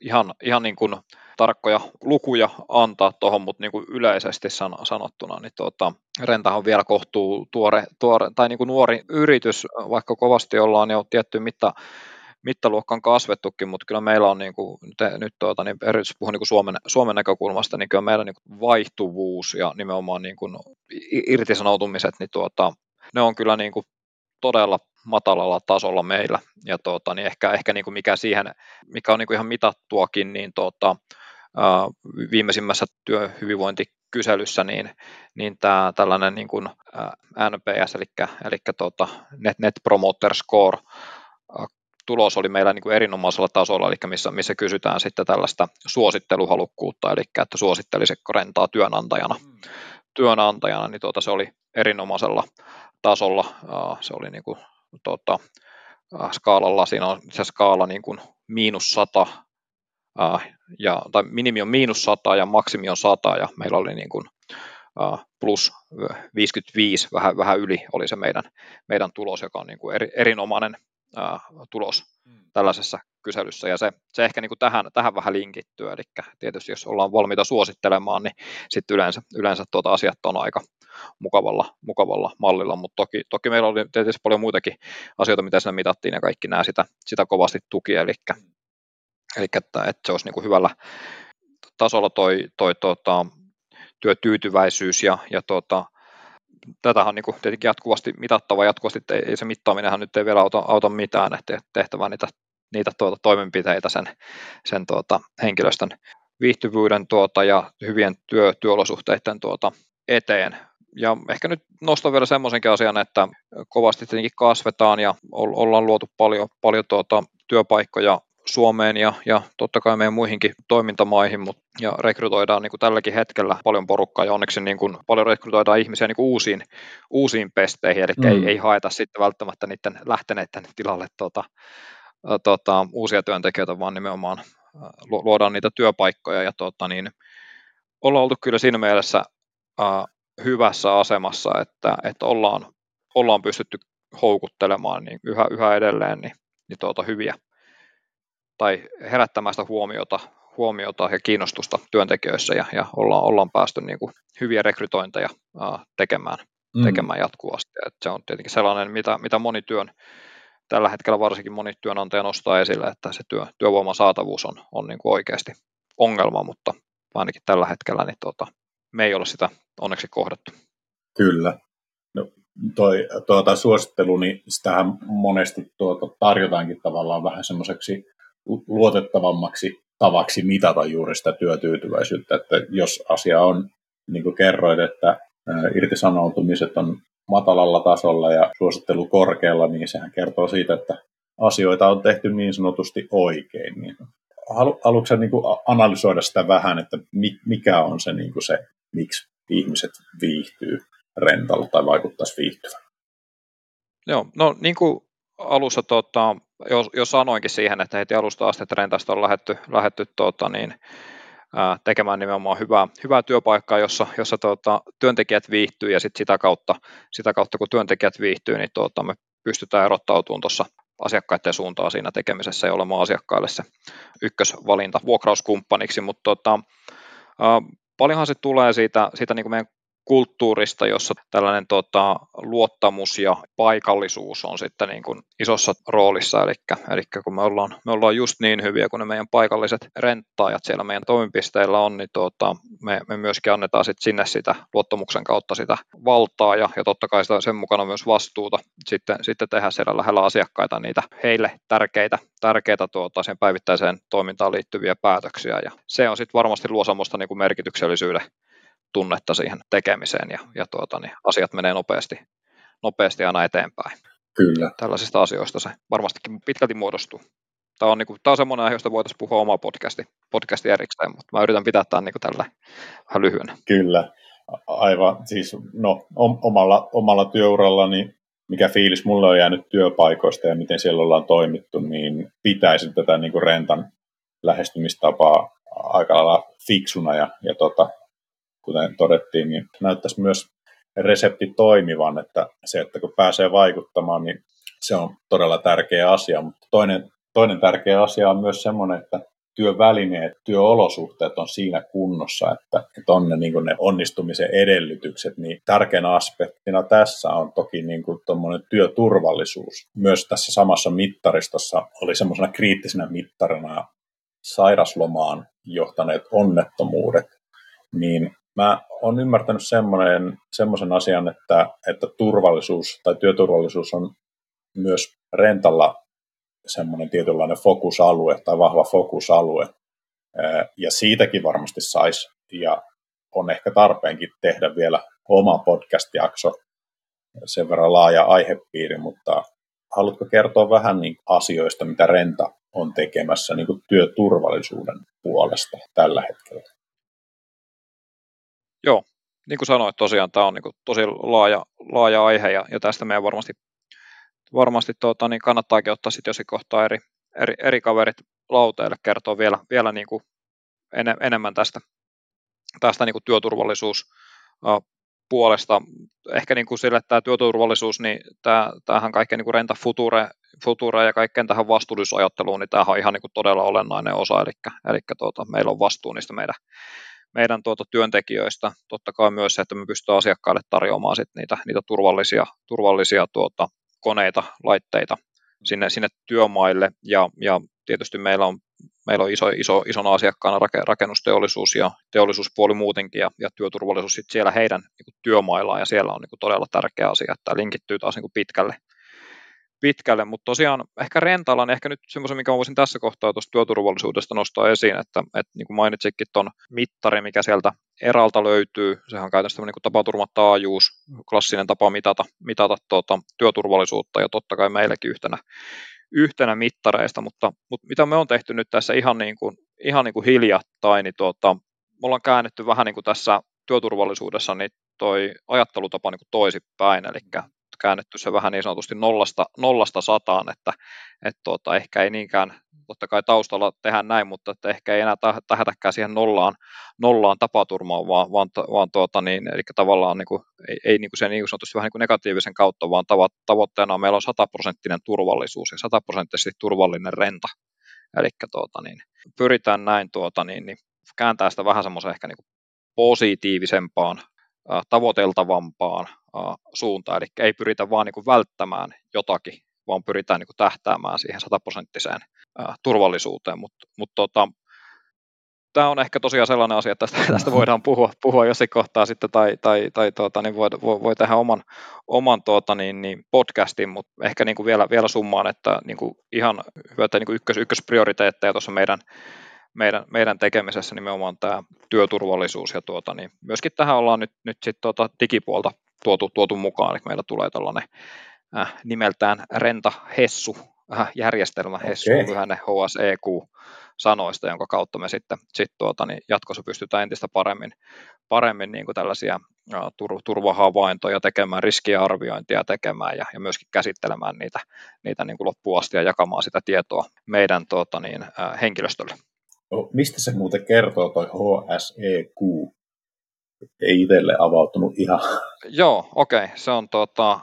ihan, ihan niin kuin tarkkoja lukuja antaa tuohon, mutta niin kuin yleisesti san, sanottuna, niin tuota, Rentahan on vielä kohtuu tuore, tuore tai niin kuin nuori yritys, vaikka kovasti ollaan jo tietty mitta, mittaluokkaan kasvettukin, mutta kyllä meillä on niin kuin, te, nyt tuota, niin erityisesti puhun niin kuin Suomen, Suomen näkökulmasta, niin kyllä meillä niin kuin vaihtuvuus ja nimenomaan niin kuin irtisanoutumiset, niin tuota, ne on kyllä niin kuin todella matalalla tasolla meillä. Ja tuota, niin ehkä, ehkä niin kuin mikä siihen, mikä on niin kuin ihan mitattuakin, niin tuota, ää, viimeisimmässä työhyvinvointikyselyssä, niin, niin tämä tällainen niin kuin, ää, NPS, eli, eli tuota, Net, Net Promoter Score, tulos oli meillä niin kuin erinomaisella tasolla, eli missä, missä kysytään sitten tällaista suositteluhalukkuutta, eli että suosittelisiko rentaa työnantajana. Mm. Työnantajana, niin tuota, se oli erinomaisella tasolla. Se oli niin kuin, tuota, skaalalla, siinä on se skaala niin kuin miinus 100, ja, tai minimi on miinus 100 ja maksimi on 100, ja meillä oli niin kuin, plus 55, vähän, vähän yli oli se meidän, meidän tulos, joka on niin kuin eri, erinomainen ää, tulos mm. tällaisessa kyselyssä, ja se, se ehkä niin kuin tähän, tähän vähän linkittyy, eli tietysti jos ollaan valmiita suosittelemaan, niin sitten yleensä, yleensä tuota asiat on aika mukavalla, mukavalla mallilla, mutta toki, toki meillä oli tietysti paljon muitakin asioita, mitä siinä mitattiin, ja kaikki nämä sitä, sitä kovasti tuki, eli, eli että, että se olisi niin kuin hyvällä tasolla toi, toi tota, työtyytyväisyys ja, ja tota, tätä on niin kuin tietenkin jatkuvasti mitattava, jatkuvasti ei, ei se mittaaminenhan nyt ei vielä auta, auta mitään, että tehtävä niitä, niitä tuota, toimenpiteitä sen, sen tuota, henkilöstön viihtyvyyden tuota, ja hyvien työ, työolosuhteiden tuota, eteen. Ja ehkä nyt nostan vielä semmoisenkin asian, että kovasti tietenkin kasvetaan ja ollaan luotu paljon, paljon tuota, työpaikkoja Suomeen ja, ja totta kai meidän muihinkin toimintamaihin, mutta ja rekrytoidaan niin kuin tälläkin hetkellä paljon porukkaa ja onneksi niin kuin paljon rekrytoidaan ihmisiä niin kuin uusiin, uusiin pesteihin, eli mm. ei, ei haeta sitten välttämättä niiden lähteneiden tilalle tuota, tuota, uusia työntekijöitä, vaan nimenomaan luodaan niitä työpaikkoja ja tuota, niin, ollaan oltu kyllä siinä mielessä uh, hyvässä asemassa, että, että ollaan, ollaan pystytty houkuttelemaan niin yhä, yhä edelleen niin, niin tuota, hyviä, tai herättämästä huomiota, huomiota ja kiinnostusta työntekijöissä ja, ja ollaan, ollaan päästy niin kuin hyviä rekrytointeja ää, tekemään, mm. tekemään jatkuvasti. Et se on tietenkin sellainen, mitä, mitä moni työn, tällä hetkellä varsinkin moni työnantaja nostaa esille, että se työ, työvoiman saatavuus on, on niin kuin oikeasti ongelma, mutta ainakin tällä hetkellä niin tuota, me ei ole sitä onneksi kohdattu. Kyllä. No, toi, tuota, suosittelu, niin sitähän monesti tuota, tarjotaankin tavallaan vähän semmoiseksi luotettavammaksi tavaksi mitata juuri sitä työtyytyväisyyttä, että jos asia on, niin kuin kerroit, että irtisanoutumiset on matalalla tasolla ja suosittelu korkealla, niin sehän kertoo siitä, että asioita on tehty niin sanotusti oikein. Niin haluatko niin analysoida sitä vähän, että mikä on se, niin kuin se, miksi ihmiset viihtyy rentalla tai vaikuttaisi viihtyvän? Joo, no niin kuin alussa tota, jo, jo sanoinkin siihen, että heti alusta asti, että rentasta on lähetty, lähetty tota, niin, tekemään nimenomaan hyvää, hyvää työpaikkaa, jossa, jossa tuota, työntekijät viihtyy ja sit sitä, kautta, sitä kautta, kun työntekijät viihtyy, niin tuota, me pystytään erottautumaan tuossa asiakkaiden suuntaan siinä tekemisessä ja olemaan asiakkaille se ykkösvalinta vuokrauskumppaniksi, mutta tota, paljonhan se tulee siitä, siitä niin kuin meidän kulttuurista, jossa tällainen tota, luottamus ja paikallisuus on sitten niin kuin isossa roolissa, eli, eli kun me ollaan, me ollaan just niin hyviä kuin ne meidän paikalliset renttaajat siellä meidän toimipisteillä on, niin tuota, me, me myöskin annetaan sit sinne sitä luottamuksen kautta sitä valtaa ja, ja totta kai sitä, sen mukana myös vastuuta sitten, sitten tehdä siellä lähellä asiakkaita niitä heille tärkeitä, tärkeitä tuota, sen päivittäiseen toimintaan liittyviä päätöksiä. Ja se on sitten varmasti luo semmoista niin kuin merkityksellisyyden tunnetta siihen tekemiseen ja, ja tuota, niin asiat menee nopeasti, nopeasti aina eteenpäin. Kyllä. Tällaisista asioista se varmastikin pitkälti muodostuu. Tämä on, niin kuin, tämä on semmoinen aihe, josta voitaisiin puhua oma podcasti, podcasti erikseen, mutta mä yritän pitää tämän niin tällä vähän lyhyenä. Kyllä, aivan. Siis, no, omalla, omalla työurallani, mikä fiilis mulle on jäänyt työpaikoista ja miten siellä ollaan toimittu, niin pitäisin tätä niin kuin rentan lähestymistapaa aika lailla fiksuna ja, ja tota, kuten todettiin, niin näyttäisi myös resepti toimivan, että se, että kun pääsee vaikuttamaan, niin se on todella tärkeä asia, mutta toinen, toinen tärkeä asia on myös semmoinen, että työvälineet, työolosuhteet on siinä kunnossa, että, että on ne, niin ne onnistumisen edellytykset, niin tärkeänä aspektina tässä on toki niin kuin työturvallisuus. Myös tässä samassa mittaristossa oli semmoisena kriittisenä mittarina sairaslomaan johtaneet onnettomuudet, niin Mä oon ymmärtänyt semmoinen, semmoisen asian, että, että turvallisuus tai työturvallisuus on myös rentalla semmoinen tietynlainen fokusalue tai vahva fokusalue. Ja siitäkin varmasti saisi ja on ehkä tarpeenkin tehdä vielä oma podcast-jakso, sen verran laaja aihepiiri, mutta haluatko kertoa vähän niin asioista, mitä Renta on tekemässä niin kuin työturvallisuuden puolesta tällä hetkellä? Joo, niin kuin sanoit, tosiaan tämä on niin kuin tosi laaja, laaja aihe ja, ja tästä meidän varmasti, varmasti tuota, niin kannattaakin ottaa sitten jossain kohtaa eri, eri, eri kaverit lauteille kertoa vielä, vielä niin kuin en, enemmän tästä, tästä niin kuin työturvallisuus puolesta. Ehkä niin kuin sille, että tämä työturvallisuus, niin tämä, tämähän kaikkea niin kuin renta future, future ja kaikkeen tähän vastuullisuusajatteluun, niin tämähän on ihan niin kuin todella olennainen osa, eli, eli tuota, meillä on vastuu niistä meidän, meidän tuota työntekijöistä. Totta kai myös se, että me pystytään asiakkaille tarjoamaan sit niitä, niitä turvallisia, turvallisia tuota, koneita, laitteita sinne, sinne työmaille ja, ja tietysti meillä on, meillä on iso, iso, isona asiakkaana rakennusteollisuus ja teollisuuspuoli muutenkin ja, ja työturvallisuus sit siellä heidän niin työmaillaan ja siellä on niin todella tärkeä asia, että linkittyy taas niin pitkälle, pitkälle, mutta tosiaan ehkä Rentalan, ehkä nyt semmoisen, mikä voisin tässä kohtaa tuosta työturvallisuudesta nostaa esiin, että, että niin kuin mainitsikin tuon mittari, mikä sieltä eralta löytyy, sehän on käytännössä niin tapaturmataajuus, klassinen tapa mitata, mitata tuota, työturvallisuutta ja totta kai meilläkin yhtenä, yhtenä mittareista, mutta, mutta mitä me on tehty nyt tässä ihan niin kuin, ihan niin kuin hiljattain, niin tuota, me ollaan käännetty vähän niin kuin tässä työturvallisuudessa niin toi ajattelutapa niin kuin toisinpäin, eli käännetty se vähän niin sanotusti nollasta, nollasta sataan, että, että tuota, ehkä ei niinkään, totta kai taustalla tehdään näin, mutta että ehkä ei enää tähätäkään siihen nollaan, nollaan tapaturmaan, vaan, vaan, vaan tuota, niin, eli tavallaan niin kuin, ei, ei niin kuin se niin sanotusti vähän niin kuin negatiivisen kautta, vaan tavoitteena on, meillä on sataprosenttinen turvallisuus ja sataprosenttisesti turvallinen renta. Eli tuota, niin, pyritään näin tuota, niin, niin, kääntää sitä vähän semmoisen ehkä niin kuin positiivisempaan tavoiteltavampaan suuntaan, eli ei pyritä vaan niin kuin välttämään jotakin, vaan pyritään niin kuin tähtäämään siihen sataprosenttiseen turvallisuuteen, mutta mut tota, tämä on ehkä tosiaan sellainen asia, että tästä, tästä voidaan puhua, puhua jossain kohtaa sitten, tai, tai, tai tuota, niin voi, voi, voi, tehdä oman, oman tuota, niin, niin podcastin, mutta ehkä niin kuin vielä, vielä summaan, että niin kuin ihan hyvä, että niin kuin ykkös, ykkösprioriteetteja tuossa meidän, meidän, meidän tekemisessä nimenomaan tämä työturvallisuus ja tuota, niin myöskin tähän ollaan nyt, nyt sit tuota digipuolta tuotu, tuotu mukaan, eli meillä tulee tällainen äh, nimeltään Renta Hessu äh, järjestelmä, okay. Hessu lyhenne HSEQ sanoista, jonka kautta me sitten sit tuota, niin jatkossa pystytään entistä paremmin, paremmin niin kuin tällaisia äh, tur, turvahavaintoja tekemään, riskiarviointia tekemään ja, ja myöskin käsittelemään niitä, niitä niin kuin loppuun asti ja jakamaan sitä tietoa meidän tuota, niin, äh, henkilöstölle. No, mistä se muuten kertoo toi HSEQ? Ei itselle avautunut ihan. Joo, okei. Okay. Se on tuota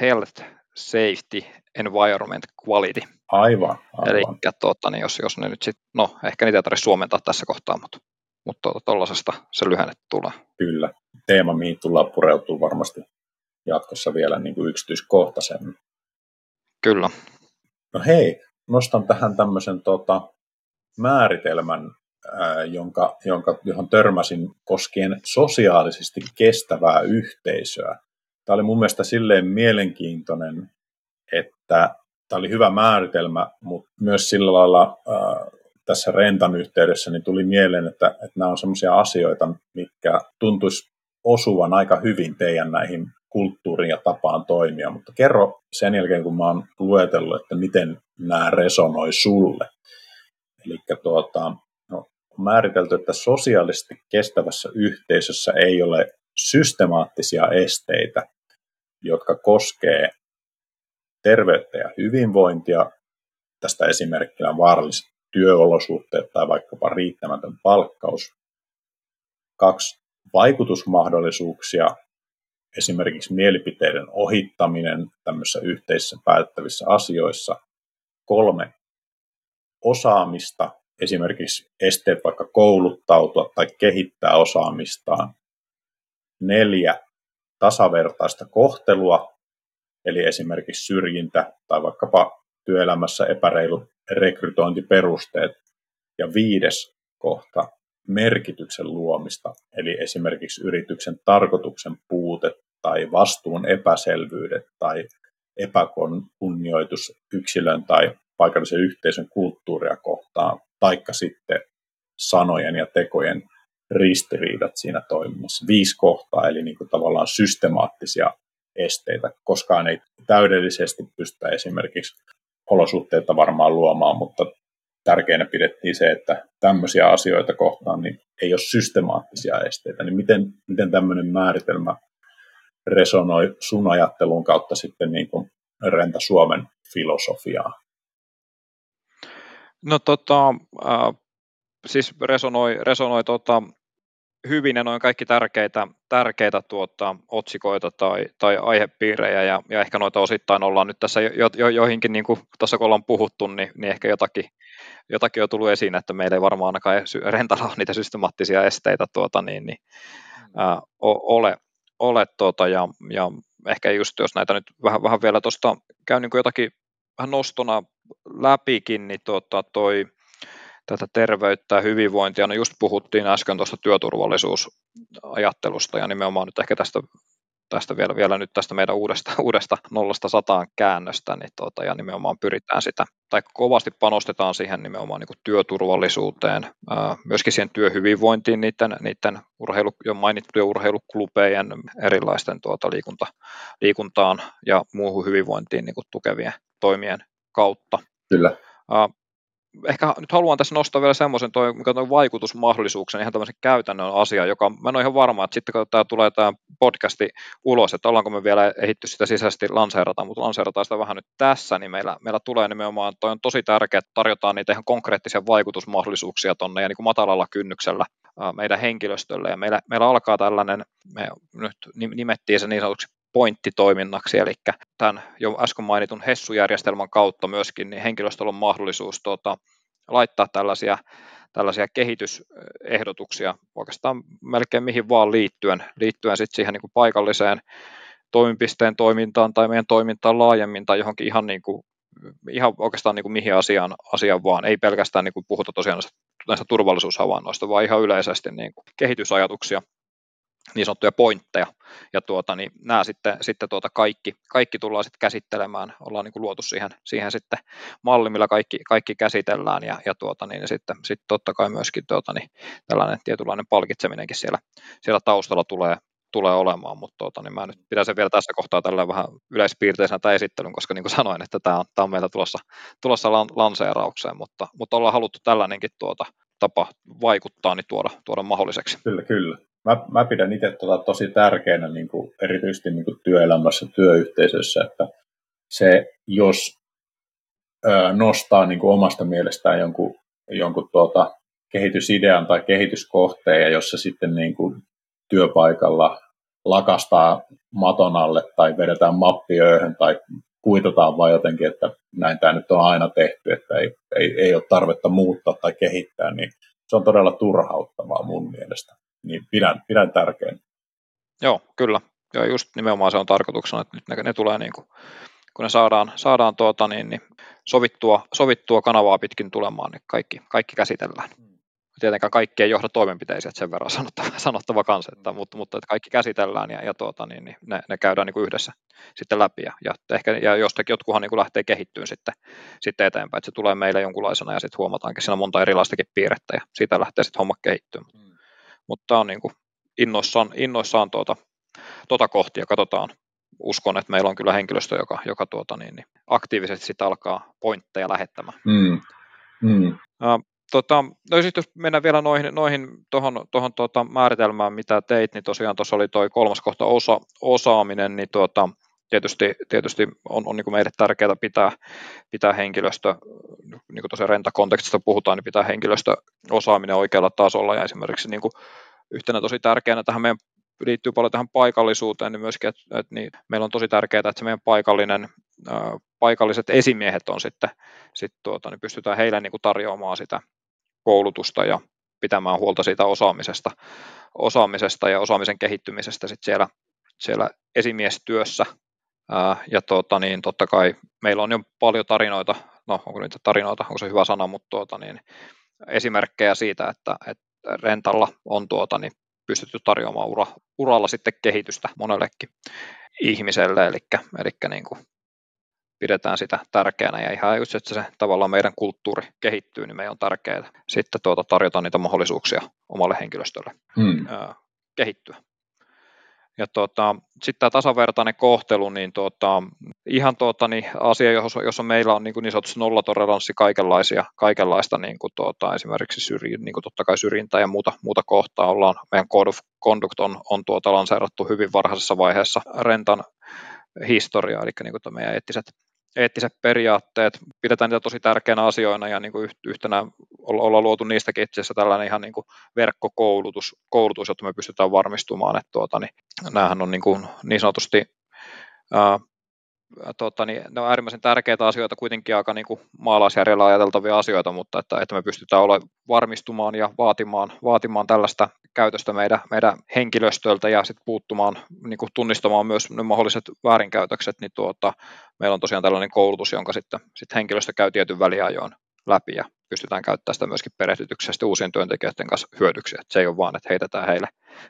Health, Safety, Environment, Quality. Aivan, aivan. Eli tuota, niin jos, jos ne nyt sitten, no ehkä niitä ei tarvitse suomentaa tässä kohtaa, mutta mutta tuollaisesta tuota, se lyhenne tulee. Kyllä. Teema, mihin tullaan pureutuu varmasti jatkossa vielä niin kuin yksityiskohtaisemmin. Kyllä. No hei, nostan tähän tämmöisen tota, määritelmän, ää, jonka, jonka, johon törmäsin koskien sosiaalisesti kestävää yhteisöä. Tämä oli mun mielestä silleen mielenkiintoinen, että tämä oli hyvä määritelmä, mutta myös sillä lailla ää, tässä rentan yhteydessä niin tuli mieleen, että, että nämä on sellaisia asioita, mitkä tuntuisi osuvan aika hyvin teidän näihin kulttuuriin ja tapaan toimia, mutta kerro sen jälkeen, kun mä oon luetellut, että miten nämä resonoi sulle. Eli tuota, no, on määritelty, että sosiaalisesti kestävässä yhteisössä ei ole systemaattisia esteitä, jotka koskee terveyttä ja hyvinvointia. Tästä esimerkkinä vaaralliset työolosuhteet tai vaikkapa riittämätön palkkaus. Kaksi, vaikutusmahdollisuuksia, esimerkiksi mielipiteiden ohittaminen tämmöisissä yhteisissä päättävissä asioissa. Kolme, osaamista, esimerkiksi esteet vaikka kouluttautua tai kehittää osaamistaan. Neljä, tasavertaista kohtelua, eli esimerkiksi syrjintä tai vaikkapa työelämässä epäreilut rekrytointiperusteet. Ja viides kohta, merkityksen luomista, eli esimerkiksi yrityksen tarkoituksen puute tai vastuun epäselvyydet tai epäkunnioitus yksilön tai paikallisen yhteisön kulttuuria kohtaan, taikka sitten sanojen ja tekojen ristiriidat siinä toiminnassa. Viisi kohtaa, eli niin kuin tavallaan systemaattisia esteitä. Koskaan ei täydellisesti pystytä esimerkiksi olosuhteita varmaan luomaan, mutta tärkeänä pidettiin se, että tämmöisiä asioita kohtaan niin ei ole systemaattisia esteitä. Niin miten, miten tämmöinen määritelmä resonoi sun ajattelun kautta sitten niin kuin Renta Suomen filosofiaa? No tota, äh, siis resonoi, resonoi tota, hyvin ja noin kaikki tärkeitä, tärkeitä tuota, otsikoita tai, tai aihepiirejä ja, ja, ehkä noita osittain ollaan nyt tässä jo, jo, joihinkin, niin kuin tuossa kun ollaan puhuttu, niin, niin ehkä jotakin, jotakin on tullut esiin, että meillä ei varmaan ainakaan rentalla niitä systemaattisia esteitä tuota, niin, niin, mm. ää, ole, ole tuota, ja, ja ehkä just jos näitä nyt vähän, vähän vielä tuosta käy niin kuin jotakin vähän nostona läpikin, niin tuota, toi tätä terveyttä ja hyvinvointia. No just puhuttiin äsken tuosta työturvallisuusajattelusta ja nimenomaan nyt ehkä tästä tästä vielä, vielä nyt tästä meidän uudesta, uudesta nollasta sataan käännöstä, niin tuota, ja nimenomaan pyritään sitä, tai kovasti panostetaan siihen nimenomaan niin työturvallisuuteen, myöskin siihen työhyvinvointiin niiden, niiden urheilu, jo mainittujen urheiluklubejen, erilaisten tuota, liikunta, liikuntaan ja muuhun hyvinvointiin niin tukevien toimien kautta. Kyllä ehkä nyt haluan tässä nostaa vielä semmoisen, toi, mikä toi vaikutusmahdollisuuksien, ihan tämmöisen käytännön asia, joka mä en ole ihan varma, että sitten kun tämä tulee tämä podcasti ulos, että ollaanko me vielä ehitty sitä sisäisesti lanseerata, mutta lanseerataan sitä vähän nyt tässä, niin meillä, meillä tulee nimenomaan, toi on tosi tärkeää, että tarjotaan niitä ihan konkreettisia vaikutusmahdollisuuksia tuonne ja niin kuin matalalla kynnyksellä meidän henkilöstölle, ja meillä, meillä alkaa tällainen, me nyt nimettiin se niin sanotuksi pointtitoiminnaksi, eli tämän jo äsken mainitun HESSU-järjestelmän kautta myöskin niin henkilöstöllä on mahdollisuus tuota, laittaa tällaisia, tällaisia kehitysehdotuksia oikeastaan melkein mihin vaan liittyen, liittyen sitten siihen niin kuin paikalliseen toimipisteen toimintaan tai meidän toimintaan laajemmin tai johonkin ihan, niin kuin, ihan oikeastaan niin kuin mihin asiaan, asiaan vaan, ei pelkästään niin kuin puhuta tosiaan näistä turvallisuushavainnoista, vaan ihan yleisesti niin kuin kehitysajatuksia niin sanottuja pointteja, ja tuota, niin nämä sitten, sitten tuota kaikki, kaikki tullaan sitten käsittelemään, ollaan niin kuin luotu siihen, siihen sitten malli, millä kaikki, kaikki käsitellään, ja, ja tuota, niin sitten, sitten totta kai myöskin tuota, niin tällainen tietynlainen palkitseminenkin siellä, siellä taustalla tulee, tulee olemaan, mutta tuota, niin mä nyt pidän sen vielä tässä kohtaa tällä vähän yleispiirteisenä tämä esittelyn, koska niin kuin sanoin, että tämä on, tämä on meillä tulossa, tulossa lanseeraukseen, mutta, mutta ollaan haluttu tällainenkin tuota, tapa vaikuttaa, niin tuoda, tuoda mahdolliseksi. Kyllä, kyllä mä, mä pidän itse tota tosi tärkeänä niin kuin erityisesti niin kuin työelämässä, työyhteisössä, että se, jos ö, nostaa niin kuin omasta mielestään jonkun, jonkun tuota, kehitysidean tai kehityskohteen, ja jos se sitten niin kuin työpaikalla lakastaa maton alle tai vedetään mappiööhön tai kuitataan vaan jotenkin, että näin tämä nyt on aina tehty, että ei, ei, ei ole tarvetta muuttaa tai kehittää, niin se on todella turhauttavaa mun mielestä. Niin pidän, pidän tärkeänä. Joo, kyllä. Ja just nimenomaan se on tarkoituksena, että nyt ne, ne tulee niin kuin, kun ne saadaan, saadaan tuota, niin, niin sovittua, sovittua kanavaa pitkin tulemaan, niin kaikki, kaikki käsitellään. Mm. Tietenkään kaikki ei johda toimenpiteisiin, että sen verran sanottava, sanottava kanssa, että, mutta, mutta että kaikki käsitellään ja, ja tuota, niin, niin ne, ne, käydään niin kuin yhdessä sitten läpi. Ja, ja, ehkä, ja jostakin jotkuhan niin kuin lähtee kehittyyn sitten, sitten eteenpäin, että se tulee meille jonkunlaisena ja sitten huomataankin siinä monta erilaistakin piirrettä ja siitä lähtee sitten homma kehittymään. Mm. Mutta tämä on niin kuin innoissaan, innoissaan tuota, tuota kohti ja katsotaan, uskon, että meillä on kyllä henkilöstö, joka, joka tuota, niin, niin, aktiivisesti sitten alkaa pointteja lähettämään. Mm. Mm. Uh, tota, no sitten jos mennään vielä noihin, noihin tuohon tohon, tota, määritelmään, mitä teit, niin tosiaan tuossa oli tuo kolmas kohta osa, osaaminen, niin tuota, tietysti, tietysti on, on niin meille tärkeää pitää, pitää henkilöstö, niin kuin tosiaan rentakontekstista puhutaan, niin pitää henkilöstö osaaminen oikealla tasolla ja esimerkiksi niin kuin yhtenä tosi tärkeänä tähän meidän liittyy paljon tähän paikallisuuteen, niin myöskin, että, että niin, meillä on tosi tärkeää, että se meidän paikallinen, ää, paikalliset esimiehet on sitten, sit tuota, niin pystytään heille niin kuin tarjoamaan sitä koulutusta ja pitämään huolta siitä osaamisesta, osaamisesta ja osaamisen kehittymisestä sit siellä, siellä esimiestyössä. Ää, ja tuota, niin, totta kai meillä on jo paljon tarinoita, no onko niitä tarinoita, onko se hyvä sana, mutta tuota, niin, esimerkkejä siitä, että, että rentalla on tuota, niin pystytty tarjoamaan ura, uralla sitten kehitystä monellekin ihmiselle, eli, eli niin kuin pidetään sitä tärkeänä ja ihan just, että se tavallaan meidän kulttuuri kehittyy, niin meidän on tärkeää sitten tuota tarjota niitä mahdollisuuksia omalle henkilöstölle hmm. kehittyä. Ja tuota, sitten tämä tasavertainen kohtelu, niin tuota, ihan tuota, niin asia, jossa, jossa meillä on niin, niin sanotusti nollatoleranssi kaikenlaisia, kaikenlaista niin kuin tuota, esimerkiksi syrji, niin kuin totta kai syrjintää ja muuta, muuta kohtaa ollaan. Meidän Code of Conduct on, on tuota, lanseerattu hyvin varhaisessa vaiheessa rentan historiaa, eli niin kuin meidän eettiset eettiset periaatteet, pidetään niitä tosi tärkeänä asioina ja niin kuin yhtenä olla luotu niistäkin itse asiassa tällainen ihan niin kuin verkkokoulutus, koulutus, jotta me pystytään varmistumaan, että tuota, niin, näähän on niin, kuin niin sanotusti ää, tuota, niin ne on äärimmäisen tärkeitä asioita, kuitenkin aika niin kuin maalaisjärjellä ajateltavia asioita, mutta että, että me pystytään ole varmistumaan ja vaatimaan, vaatimaan tällaista käytöstä meidän, meidän henkilöstöltä ja sitten puuttumaan, niin kuin tunnistamaan myös ne mahdolliset väärinkäytökset, niin tuota, meillä on tosiaan tällainen koulutus, jonka sitten, sitten henkilöstö käy tietyn väliajoin läpi ja pystytään käyttämään sitä myöskin perehdytyksessä uusien työntekijöiden kanssa hyödyksi. Että se ei ole vaan, että heitetään heille,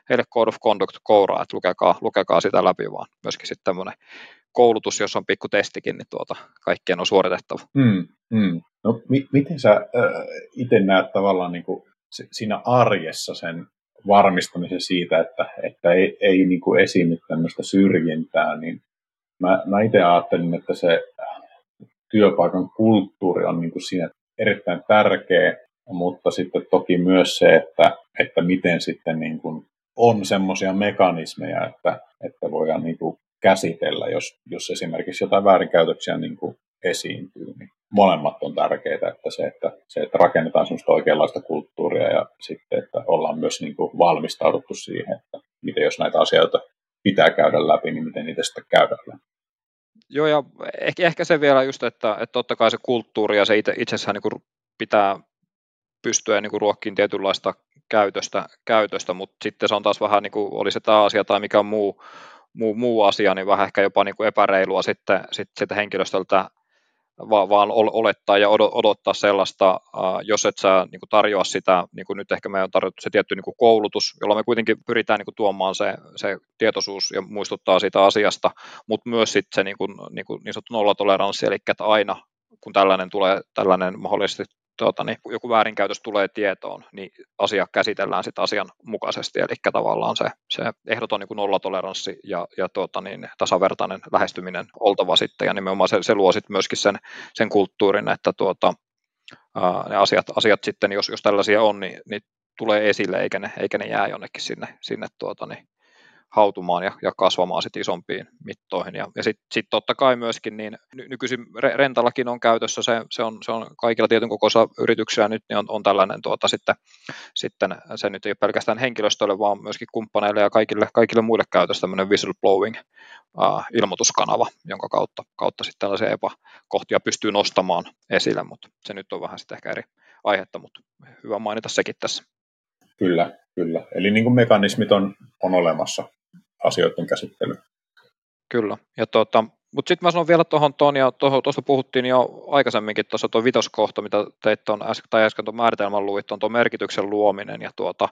heille Code of Conduct kouraa, että lukekaa, lukekaa sitä läpi, vaan myöskin sitten tämmöinen koulutus, jos on pikku testikin, niin tuota, kaikkien on suoritettava. Mm, mm. No, mi- miten sä äh, itse näet tavallaan niin kuin siinä arjessa sen varmistamisen siitä, että, että ei, ei niin kuin esiinny tämmöistä syrjintää, niin mä, mä itse ajattelin, että se työpaikan kulttuuri on niin kuin siinä erittäin tärkeä, mutta sitten toki myös se, että, että miten sitten niin kuin on semmoisia mekanismeja, että, että voidaan niin kuin käsitellä, jos, jos esimerkiksi jotain väärinkäytöksiä niin kuin esiintyy. Niin molemmat on tärkeitä, että se, että, se, että rakennetaan semmoista oikeanlaista kulttuuria ja sitten, että ollaan myös niin kuin valmistauduttu siihen, että miten jos näitä asioita pitää käydä läpi, niin miten niitä sitten käydään läpi. Joo, ja ehkä, ehkä se vielä just, että, että totta kai se kulttuuri ja se itse, itsessään niin pitää pystyä niin ruokkiin tietynlaista käytöstä, käytöstä, mutta sitten se on taas vähän, niin kuin, oli se tämä asia tai mikä muu, muu, muu asia, niin vähän ehkä jopa niin kuin epäreilua sitten, sitten, sitten henkilöstöltä vaan, vaan olettaa ja odottaa sellaista, jos et sä niin kuin tarjoa sitä, niin kuin nyt ehkä me on tarjottu se tietty niin kuin koulutus, jolla me kuitenkin pyritään niin kuin tuomaan se, se tietoisuus ja muistuttaa siitä asiasta, mutta myös sitten se niin, kuin, niin, kuin niin sanottu nollatoleranssi, eli että aina kun tällainen tulee, tällainen mahdollisesti tuota, niin, joku väärinkäytös tulee tietoon, niin asia käsitellään sitä asian mukaisesti, eli tavallaan se, se ehdoton niin nollatoleranssi ja, ja tuota, niin, tasavertainen lähestyminen oltava sitten, ja nimenomaan se, se luo sitten myöskin sen, sen kulttuurin, että tuota, ää, ne asiat, asiat sitten, jos, jos tällaisia on, niin, niin tulee esille, eikä ne, eikä ne jää jonnekin sinne, sinne tuota, niin, hautumaan ja, ja kasvamaan sitten isompiin mittoihin. Ja, ja sitten sit totta kai myöskin niin ny, nykyisin rentallakin on käytössä, se, se, on, se on kaikilla tietyn kokoisa yrityksiä nyt, niin on, on tällainen tuota, sitten, sitten, se nyt ei ole pelkästään henkilöstölle, vaan myöskin kumppaneille ja kaikille, kaikille muille käytössä tämmöinen whistleblowing uh, ilmoituskanava, jonka kautta, kautta sitten tällaisia epäkohtia pystyy nostamaan esille, mutta se nyt on vähän sitten ehkä eri aihetta, mutta hyvä mainita sekin tässä. Kyllä, kyllä. Eli niin kuin mekanismit on, on olemassa asioiden käsittelyyn. Kyllä. Ja tuota, mutta sitten mä sanon vielä tuohon tuon, ja tuosta puhuttiin jo aikaisemminkin, tuossa tuo vitoskohta, mitä teit tuon äsken, tai äsken tuon määritelmän luit, on tuo merkityksen luominen, ja, tuota,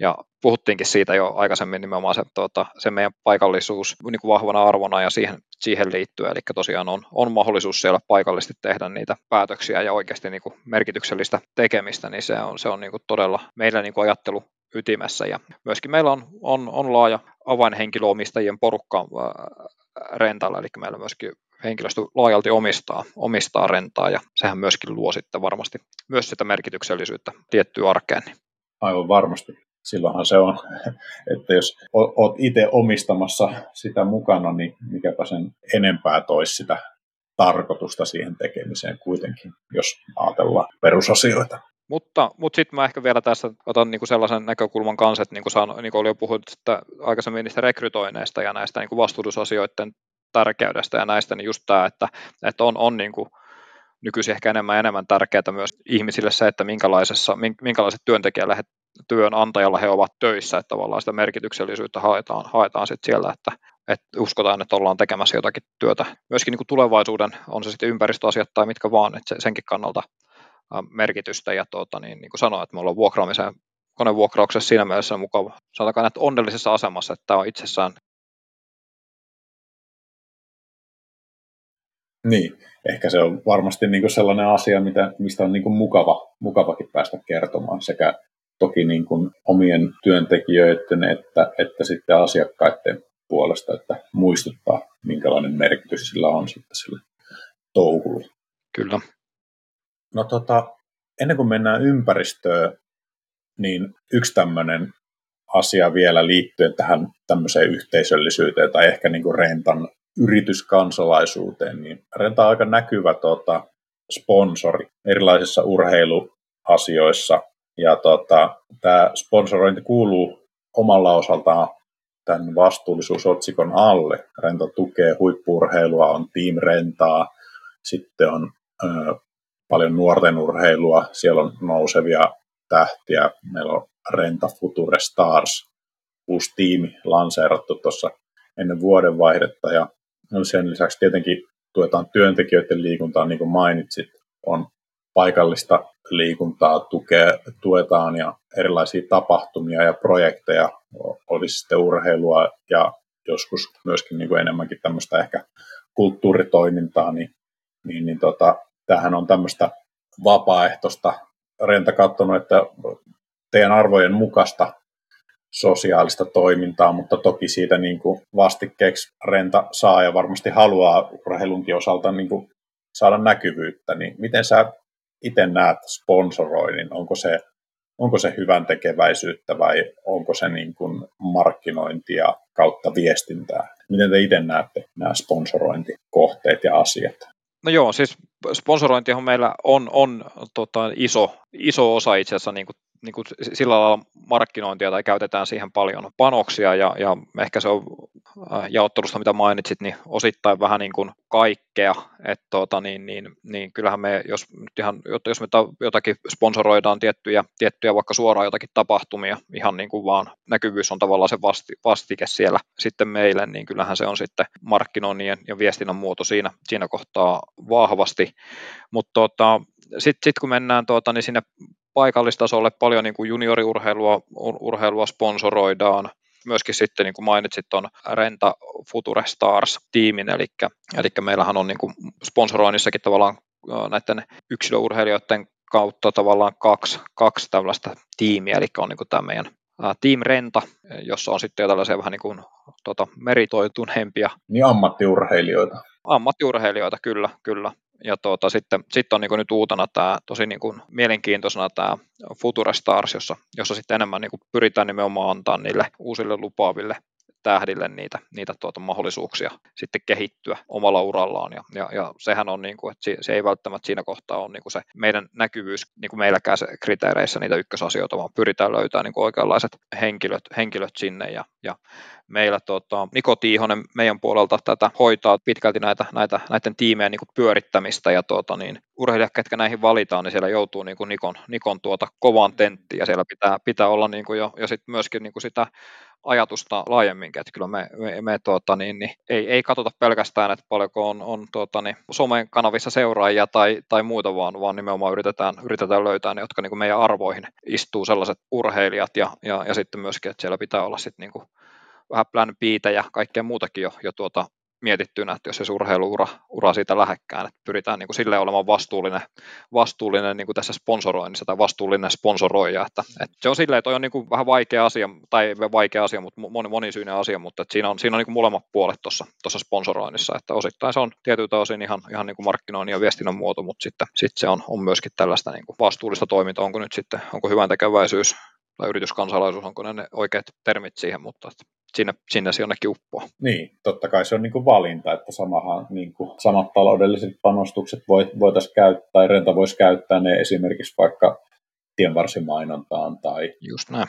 ja puhuttiinkin siitä jo aikaisemmin nimenomaan se, tuota, se meidän paikallisuus niin kuin vahvana arvona ja siihen, siihen liittyen, eli tosiaan on, on mahdollisuus siellä paikallisesti tehdä niitä päätöksiä ja oikeasti niin kuin merkityksellistä tekemistä, niin se on, se on niin kuin todella meillä niin kuin ajattelu ytimessä. Ja myöskin meillä on, on, on laaja avainhenkilöomistajien porukka rentalla, eli meillä myöskin henkilöstö laajalti omistaa, omistaa rentaa, ja sehän myöskin luo sitten varmasti myös sitä merkityksellisyyttä tiettyyn arkeen. Aivan varmasti. Silloinhan se on, että jos olet itse omistamassa sitä mukana, niin mikäpä sen enempää toisi sitä tarkoitusta siihen tekemiseen kuitenkin, jos ajatellaan perusasioita. Mutta, mutta sitten mä ehkä vielä tässä otan niinku sellaisen näkökulman kanssa, että niin kuin, saan, niin kuin oli jo puhuttu että aikaisemmin niistä rekrytoineista ja näistä niin kuin vastuullisuusasioiden tärkeydestä ja näistä, niin just tämä, että, että on, on niin kuin nykyisin ehkä enemmän enemmän tärkeää myös ihmisille se, että minkälaisessa, minkälaiset työntekijällä työnantajalla he ovat töissä, että tavallaan sitä merkityksellisyyttä haetaan, haetaan sitten siellä, että, että uskotaan, että ollaan tekemässä jotakin työtä. Myöskin niin kuin tulevaisuuden, on se sitten ympäristöasiat tai mitkä vaan, että senkin kannalta merkitystä ja tuota, niin, niin kuin sanoin, että me ollaan vuokraamiseen konevuokrauksessa siinä mielessä mukava, sanotaan että onnellisessa asemassa, että tämä on itsessään Niin, ehkä se on varmasti niin kuin sellainen asia, mitä, mistä on niin kuin mukava, mukavakin päästä kertomaan sekä toki niin kuin omien työntekijöiden että, että sitten asiakkaiden puolesta, että muistuttaa, minkälainen merkitys sillä on sitten sille touhulle. Kyllä. No tota, ennen kuin mennään ympäristöön, niin yksi tämmöinen asia vielä liittyen tähän tämmöiseen yhteisöllisyyteen tai ehkä niin kuin rentan yrityskansalaisuuteen, niin Renta on aika näkyvä tota, sponsori erilaisissa urheiluasioissa. Ja tota, tämä sponsorointi kuuluu omalla osaltaan tämän vastuullisuusotsikon alle. Renta tukee huippurheilua, on Team Rentaa, sitten on ö, paljon nuorten urheilua, siellä on nousevia tähtiä, meillä on Renta Future Stars, uusi tiimi lanseerattu tuossa ennen vuodenvaihdetta. Ja sen lisäksi tietenkin tuetaan työntekijöiden liikuntaa, niin kuin mainitsit, on paikallista liikuntaa tukea, tuetaan ja erilaisia tapahtumia ja projekteja, olisi sitten urheilua ja joskus myöskin niin kuin enemmänkin tämmöistä ehkä kulttuuritoimintaa, niin, niin, niin tota, tämähän on tämmöistä vapaaehtoista. Renta katsonut, että teidän arvojen mukaista sosiaalista toimintaa, mutta toki siitä niin kuin vastikkeeksi renta saa ja varmasti haluaa urheilunkin osalta niin kuin saada näkyvyyttä, niin miten sä itse näet sponsoroinnin? Onko se, onko se hyvän tekeväisyyttä vai onko se niin kuin markkinointia kautta viestintää? Miten te itse näette nämä sponsorointikohteet ja asiat? No joo, siis sponsorointihan meillä on, on tota, iso, iso osa itse asiassa niin kuin niin kuin sillä lailla markkinointia tai käytetään siihen paljon panoksia ja, ja ehkä se on jaottelusta, mitä mainitsit, niin osittain vähän niin kuin kaikkea, että tuota, niin, niin, niin, kyllähän me, jos, nyt ihan, jos me jotakin sponsoroidaan tiettyjä, tiettyjä vaikka suoraan jotakin tapahtumia, ihan niin kuin vaan näkyvyys on tavallaan se vasti, vastike siellä sitten meille, niin kyllähän se on sitten markkinoinnin ja viestinnän muoto siinä, siinä kohtaa vahvasti, mutta tuota, sitten sit kun mennään tuota, niin sinne paikallistasolle paljon niin kuin junioriurheilua urheilua sponsoroidaan, myöskin sitten niin kuin mainitsit tuon Renta Future Stars-tiimin, eli, eli meillähän on niin kuin sponsoroinnissakin tavallaan näiden yksilöurheilijoiden kautta tavallaan kaksi, kaksi tällaista tiimiä, eli on niin kuin tämä meidän Team Renta, jossa on sitten jo tällaisia vähän niin kuin tuota, meritoituneempia. Niin ammattiurheilijoita. Ammattiurheilijoita, kyllä, kyllä ja tuota, sitten, sitten on niin nyt uutena tämä tosi niin kuin mielenkiintoisena tämä Future Stars, jossa, jossa sitten enemmän niin kuin pyritään nimenomaan antaa niille uusille lupaaville tähdille niitä, niitä tuota mahdollisuuksia sitten kehittyä omalla urallaan. Ja, ja, ja sehän on, niin kuin, että se ei välttämättä siinä kohtaa ole niin kuin se meidän näkyvyys niin kuin meilläkään se kriteereissä niitä ykkösasioita, vaan pyritään löytämään niin kuin oikeanlaiset henkilöt, henkilöt sinne. Ja, ja meillä tota, Niko Tiihonen meidän puolelta tätä hoitaa pitkälti näitä, näitä, näiden tiimeen niin pyörittämistä ja tuota, niin, urheilijat, ketkä näihin valitaan, niin siellä joutuu niin kuin Nikon, Nikon tuota kovaan tenttiin ja siellä pitää, pitää olla niin kuin jo, jo sit myöskin niin kuin sitä ajatusta laajemminkin, että kyllä me, me, me tuota, niin, niin, ei, ei katsota pelkästään, että paljonko on, on tuota, niin, somen kanavissa seuraajia tai, tai muuta, vaan, vaan nimenomaan yritetään, yritetään löytää ne, jotka niin kuin meidän arvoihin istuu sellaiset urheilijat ja, ja, ja sitten myöskin, että siellä pitää olla sitten niin kuin, vähän plan ja kaikkea muutakin jo, jo tuota, mietittynä, että jos se urheiluura ura siitä lähekkään, että pyritään niin kuin sille olemaan vastuullinen, vastuullinen niin kuin tässä sponsoroinnissa tai vastuullinen sponsoroija, että, että se on silleen, että on niin kuin vähän vaikea asia, tai vaikea asia, mutta moni, monisyinen asia, mutta että siinä on, siinä on niin kuin molemmat puolet tuossa, tuossa sponsoroinnissa, että osittain se on tietyiltä osin ihan, ihan niin kuin markkinoinnin ja viestinnän muoto, mutta sitten, sitten se on, on myöskin tällaista niin kuin vastuullista toimintaa, onko nyt sitten, onko hyvän tekeväisyys tai yrityskansalaisuus, onko ne, ne oikeat termit siihen, mutta sinne, sinne se jonnekin uppoaa. Niin, totta kai se on niin kuin valinta, että samahan, niin kuin, samat taloudelliset panostukset voitaisiin käyttää, tai renta voisi käyttää ne esimerkiksi vaikka tienvarsimainontaan tai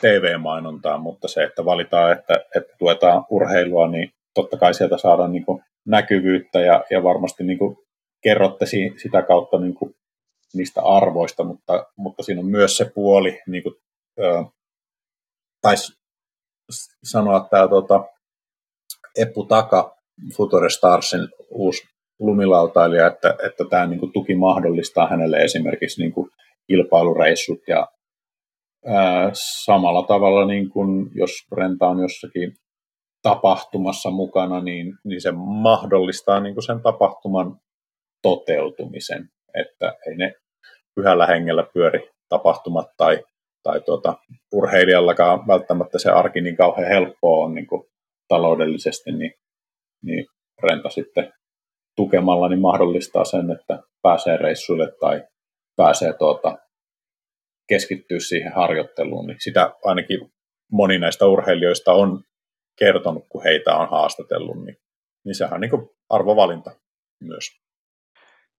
TV-mainontaan, mutta se, että valitaan, että, että tuetaan urheilua, niin totta kai sieltä saadaan niin kuin näkyvyyttä ja, ja varmasti niin kuin kerrotte sitä kautta niin kuin niistä arvoista, mutta, mutta siinä on myös se puoli, niin kuin, ö, tai sanoa tämä tota, Eppu Taka, Future Starsin uusi lumilautailija, että, että tämä niin kuin, tuki mahdollistaa hänelle esimerkiksi niin kuin, kilpailureissut ja ää, samalla tavalla, niin kuin, jos renta on jossakin tapahtumassa mukana, niin, niin se mahdollistaa niin kuin sen tapahtuman toteutumisen, että ei ne pyhällä hengellä pyöri tapahtumat tai tai tuota, urheilijallakaan välttämättä se arki niin kauhean helppoa on niin kuin taloudellisesti, niin, niin renta sitten tukemalla niin mahdollistaa sen, että pääsee reissuille tai pääsee tuota, keskittyä siihen harjoitteluun. Niin sitä ainakin moni näistä urheilijoista on kertonut, kun heitä on haastatellut, niin, niin sehän on niin arvovalinta myös.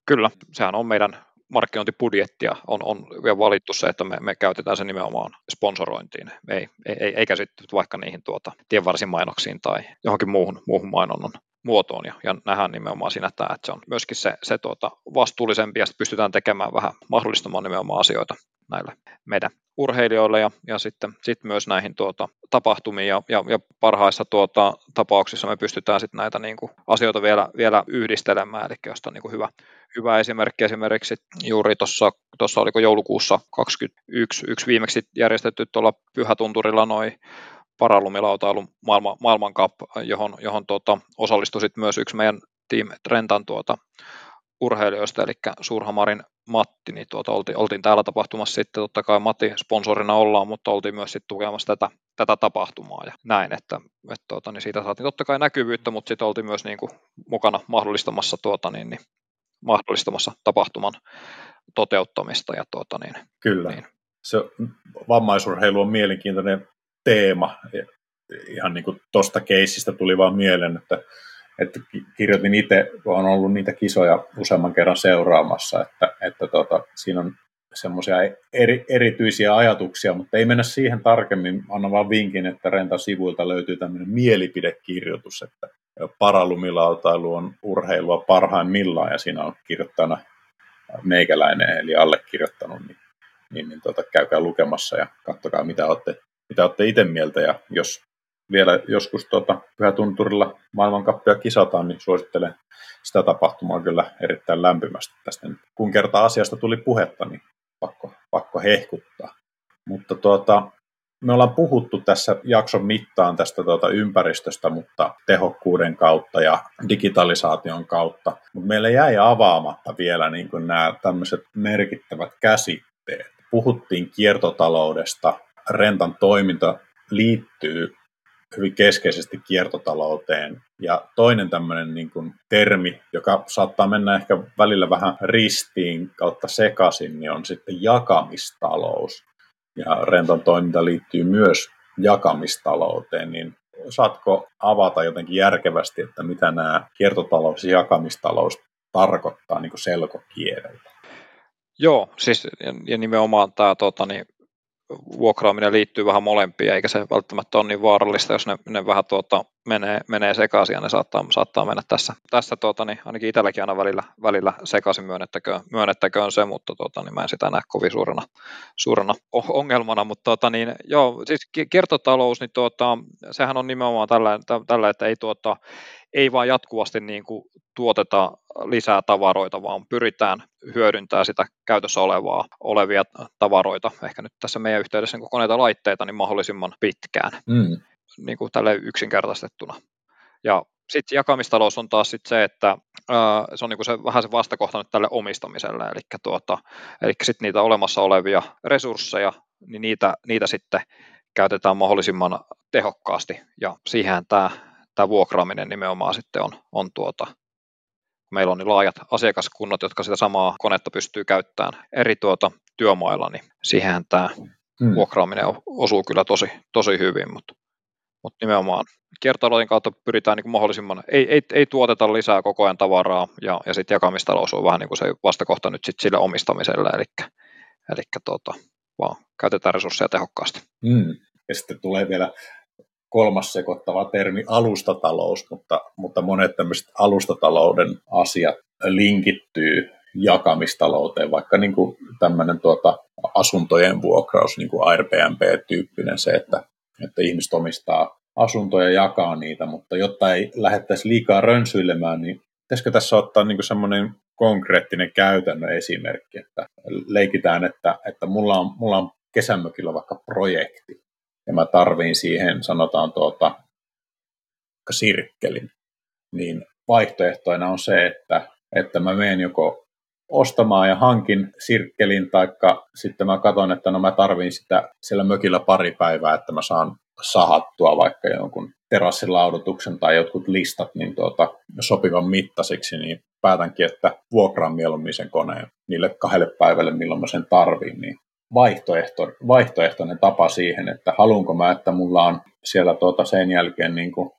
Kyllä, sehän on meidän markkinointibudjettia on, on vielä valittu se, että me, me käytetään se nimenomaan sponsorointiin, ei, ei, eikä sitten vaikka niihin tuota, tienvarsimainoksiin tai johonkin muuhun, muuhun mainonnan muotoon, ja, ja nähdään nimenomaan siinä, että, että se on myöskin se, se tuota, vastuullisempi, ja pystytään tekemään vähän mahdollistamaan nimenomaan asioita näille meidän urheilijoille ja, ja sitten sit myös näihin tuota, tapahtumiin. Ja, ja, ja parhaissa tuota, tapauksissa me pystytään sitten näitä niin kuin, asioita vielä, vielä yhdistelemään, eli jos on niin kuin hyvä, hyvä esimerkki esimerkiksi juuri tuossa oliko joulukuussa 2021 yksi viimeksi järjestetty tuolla Pyhätunturilla noin paralumilautailun maailman, maailmankap, johon, johon tuota, osallistui myös yksi meidän Team Trentan tuota, urheilijoista, eli Surhamarin Matti, niin tuota, oltiin, oltiin täällä tapahtumassa sitten, totta kai Matti sponsorina ollaan, mutta oltiin myös sitten tukemassa tätä, tätä tapahtumaa ja näin, että, että tuota, niin siitä saatiin totta kai näkyvyyttä, mutta sitten oltiin myös niin kuin mukana mahdollistamassa, tuota, niin, niin, mahdollistamassa tapahtuman toteuttamista. Ja tuota, niin, Kyllä. Niin. Se vammaisurheilu on mielenkiintoinen teema. Ihan niin kuin tuosta keissistä tuli vaan mieleen, että että kirjoitin itse, on ollut niitä kisoja useamman kerran seuraamassa, että, että tota, siinä on semmoisia eri, erityisiä ajatuksia, mutta ei mennä siihen tarkemmin. Anna vaan vinkin, että Rentan sivuilta löytyy tämmöinen mielipidekirjoitus, että paralumilautailu on urheilua parhaimmillaan, ja siinä on kirjoittajana meikäläinen, eli allekirjoittanut, niin, niin, niin tota, käykää lukemassa ja katsokaa, mitä olette, mitä olette itse mieltä, ja jos vielä joskus tuota, Pyhätunturilla maailmankappia kisataan, niin suosittelen sitä tapahtumaa kyllä erittäin lämpimästi tästä. Kun kerta asiasta tuli puhetta, niin pakko, pakko hehkuttaa. Mutta tuota, me ollaan puhuttu tässä jakson mittaan tästä tuota ympäristöstä, mutta tehokkuuden kautta ja digitalisaation kautta. Mutta meillä jäi avaamatta vielä niin nämä tämmöiset merkittävät käsitteet. Puhuttiin kiertotaloudesta, rentan toiminta liittyy hyvin keskeisesti kiertotalouteen. Ja toinen tämmöinen niin kuin termi, joka saattaa mennä ehkä välillä vähän ristiin kautta sekaisin, niin on sitten jakamistalous. Ja renton toiminta liittyy myös jakamistalouteen, niin saatko avata jotenkin järkevästi, että mitä nämä kiertotalous ja jakamistalous tarkoittaa niin selkokielellä? Joo, siis ja nimenomaan tämä tota, niin, vuokraaminen liittyy vähän molempiin, eikä se välttämättä ole niin vaarallista, jos ne, ne vähän tuota, menee, menee sekaisin ja ne saattaa, saattaa mennä tässä, tässä tuota, niin ainakin itselläkin aina välillä, välillä sekaisin myönnettäköön, myönnettäköön se, mutta tuota, niin mä en sitä näe kovin suurena, suurena ongelmana, mutta tuota, niin, joo, siis kiertotalous, niin tuota, sehän on nimenomaan tällä, tällä että ei, tuota, ei vaan jatkuvasti niin kuin tuoteta lisää tavaroita, vaan pyritään hyödyntämään sitä käytössä olevaa, olevia tavaroita, ehkä nyt tässä meidän yhteydessä niin koneita laitteita, niin mahdollisimman pitkään. Mm niin kuin tälle yksinkertaistettuna. Ja sitten jakamistalous on taas sit se, että ää, se on niin kuin se, vähän se vastakohta nyt tälle omistamiselle, eli, tuota, eli sitten niitä olemassa olevia resursseja, niin niitä, niitä sitten käytetään mahdollisimman tehokkaasti, ja siihen tämä, tämä vuokraaminen nimenomaan sitten on, on tuota, meillä on niin laajat asiakaskunnat, jotka sitä samaa konetta pystyy käyttämään eri tuota työmailla, niin siihen tämä hmm. vuokraaminen osuu kyllä tosi, tosi hyvin, mutta mutta nimenomaan kiertotalouden kautta pyritään niin mahdollisimman, ei, ei, ei, tuoteta lisää koko ajan tavaraa, ja, ja sitten jakamistalous on vähän niin kuin se vastakohta nyt sit sille omistamiselle, eli, eli tota, vaan käytetään resursseja tehokkaasti. Mm. Ja sitten tulee vielä kolmas sekoittava termi, alustatalous, mutta, mutta monet tämmöiset alustatalouden asiat linkittyy jakamistalouteen, vaikka niin kuin tämmöinen tuota asuntojen vuokraus, niin kuin Airbnb-tyyppinen se, että että ihmiset omistaa asuntoja ja jakaa niitä, mutta jotta ei lähettäisi liikaa rönsyilemään, niin pitäisikö tässä ottaa niin semmoinen konkreettinen käytännön esimerkki, että leikitään, että, että mulla, on, mulla on kesämökillä vaikka projekti, ja mä tarviin siihen, sanotaan tuota, sirkkelin, niin vaihtoehtoina on se, että, että mä menen joko ostamaan ja hankin sirkkelin, taikka sitten mä katson, että no mä tarviin sitä siellä mökillä pari päivää, että mä saan sahattua vaikka jonkun terassilaudotuksen tai jotkut listat niin tuota, sopivan mittaisiksi, niin päätänkin, että vuokraan mieluummin sen koneen niille kahdelle päivälle, milloin mä sen tarviin, niin vaihtoehto, vaihtoehtoinen tapa siihen, että haluanko mä, että mulla on siellä tuota sen jälkeen niin kuin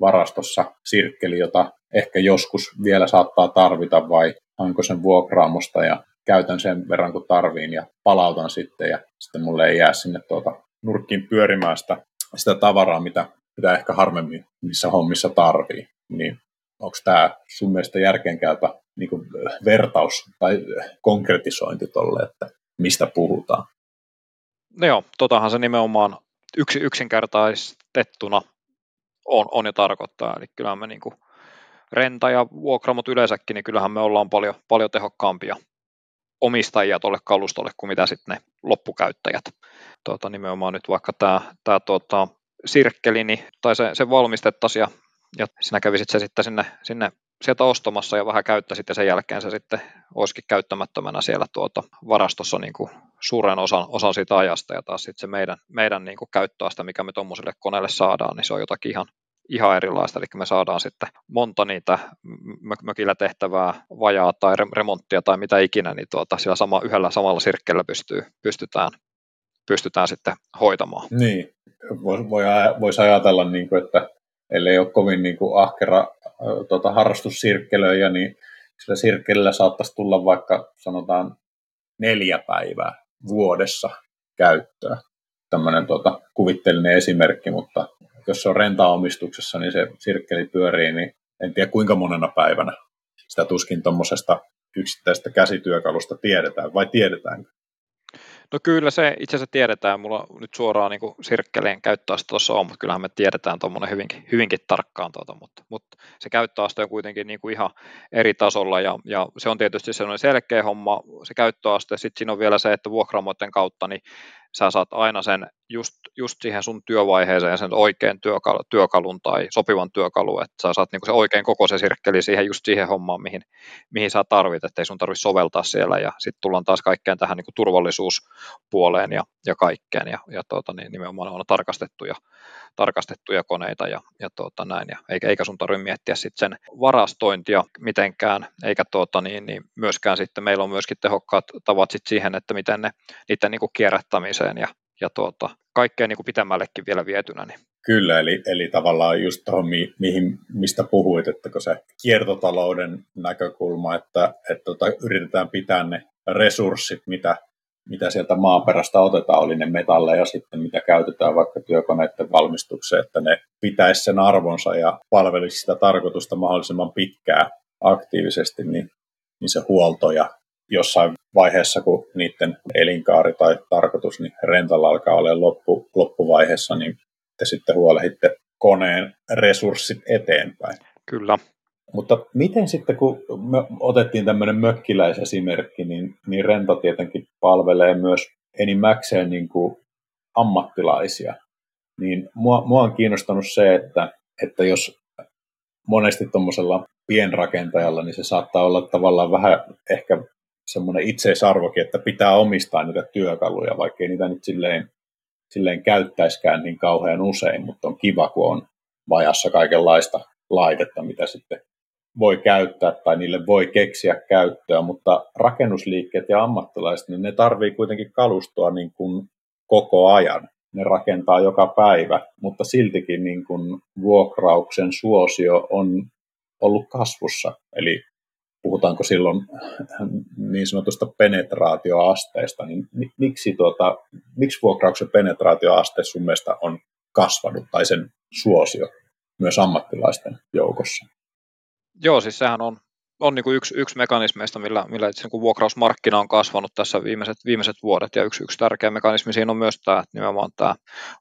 varastossa sirkkeli, jota ehkä joskus vielä saattaa tarvita, vai hanko sen vuokraamosta ja käytän sen verran kuin tarviin ja palautan sitten ja sitten mulle ei jää sinne tuota nurkkiin pyörimään sitä, sitä tavaraa, mitä, mitä ehkä harvemmin missä hommissa tarvii. Niin onko tämä sun mielestä järkeenkäypä niin vertaus tai konkretisointi tolle, että mistä puhutaan? No joo, totahan se nimenomaan yksi, yksinkertaistettuna on, on jo tarkoittaa. Eli kyllähän me niin kuin renta ja vuokramot yleensäkin, niin kyllähän me ollaan paljon, paljon tehokkaampia omistajia tuolle kalustolle kuin mitä sitten ne loppukäyttäjät. Tuota, nimenomaan nyt vaikka tämä, tämä tuota, sirkkeli, niin, tai se, se valmistettaisiin ja, ja sinä kävisit se sitten sinne, sinne sieltä ostamassa ja vähän käyttäisit ja sen jälkeen se sitten olisikin käyttämättömänä siellä tuota varastossa niin kuin suuren osan, osan siitä ajasta ja taas sitten se meidän, meidän niin kuin käyttöaste, mikä me tuommoiselle koneelle saadaan, niin se on jotakin ihan, ihan erilaista, eli me saadaan sitten monta niitä mökillä tehtävää vajaa tai remonttia tai mitä ikinä, niin tuota, sillä sama, yhdellä samalla sirkkellä pystyy, pystytään, pystytään sitten hoitamaan. Niin, voisi voi, ajatella, niin kuin, että ellei ole kovin niin kuin ahkera tuota, harrastussirkkelöjä, niin sillä sirkkelillä saattaisi tulla vaikka sanotaan neljä päivää vuodessa käyttöä. Tämmöinen tuota, kuvitteellinen esimerkki, mutta jos se on rentaomistuksessa, niin se sirkkeli pyörii, niin en tiedä kuinka monena päivänä sitä tuskin tuommoisesta yksittäisestä käsityökalusta tiedetään, vai tiedetäänkö? No kyllä se itse asiassa tiedetään, mulla nyt suoraan niin sirkkeleen käyttöaste tuossa on, mutta kyllähän me tiedetään tuommoinen hyvinkin, hyvinkin tarkkaan, tuota, mutta, mutta, se käyttöaste on kuitenkin niin kuin ihan eri tasolla ja, ja, se on tietysti sellainen selkeä homma, se käyttöaste, sitten siinä on vielä se, että vuokraamoiden kautta niin sä saat aina sen just, just siihen sun työvaiheeseen sen oikein työkalu, työkalun tai sopivan työkalun, että sä saat niinku se oikein koko se sirkkeli siihen just siihen hommaan, mihin, mihin sä tarvit, että ei sun tarvitse soveltaa siellä. Ja sitten tullaan taas kaikkeen tähän niinku turvallisuuspuoleen ja, ja kaikkeen ja, ja tuota, niin nimenomaan on tarkastettuja, tarkastettuja koneita ja, ja tuota, näin, ja eikä, eikä sun tarvitse miettiä sitten sen varastointia mitenkään, eikä tuota, niin, niin myöskään sitten. Meillä on myöskin tehokkaat tavat sit siihen, että miten ne niiden niinku kierrättämiseen ja, ja tuota, kaikkeen niin kuin pitemmällekin vielä vietynä, niin Kyllä, eli, eli tavallaan just tuohon, mi, mihin, mistä puhuit, että kun se kiertotalouden näkökulma, että, että että tota, yritetään pitää ne resurssit, mitä, mitä sieltä maaperästä otetaan, oli ne metalleja sitten, mitä käytetään vaikka työkoneiden valmistukseen, että ne pitäisi sen arvonsa ja palvelisi sitä tarkoitusta mahdollisimman pitkään aktiivisesti, niin, niin se huolto ja jossain vaiheessa, kun niiden elinkaari tai tarkoitus, niin rentalla alkaa olla loppu, loppuvaiheessa, niin te sitten huolehditte koneen resurssit eteenpäin. Kyllä. Mutta miten sitten, kun me otettiin tämmöinen mökkiläisesimerkki, niin, niin renta tietenkin palvelee myös enimmäkseen niin kuin ammattilaisia. Niin mua, mua on kiinnostanut se, että, että jos monesti tuommoisella pienrakentajalla, niin se saattaa olla tavallaan vähän ehkä semmoinen itseisarvokin, että pitää omistaa niitä työkaluja, vaikka ei niitä nyt silleen, silleen käyttäiskään niin kauhean usein, mutta on kiva, kun on vajassa kaikenlaista laitetta, mitä sitten voi käyttää tai niille voi keksiä käyttöä, mutta rakennusliikkeet ja ammattilaiset, niin ne tarvii kuitenkin kalustoa niin kuin koko ajan. Ne rakentaa joka päivä, mutta siltikin niin kuin vuokrauksen suosio on ollut kasvussa. Eli puhutaanko silloin niin sanotusta penetraatioasteesta, niin miksi, tuota, miksi vuokrauksen penetraatioaste sun mielestä on kasvanut tai sen suosio myös ammattilaisten joukossa? Joo, siis sehän on, on niin kuin yksi, yksi mekanismeista, millä, millä itse niin vuokrausmarkkina on kasvanut tässä viimeiset, viimeiset vuodet, ja yksi, yksi tärkeä mekanismi siinä on myös tämä, että nimenomaan tämä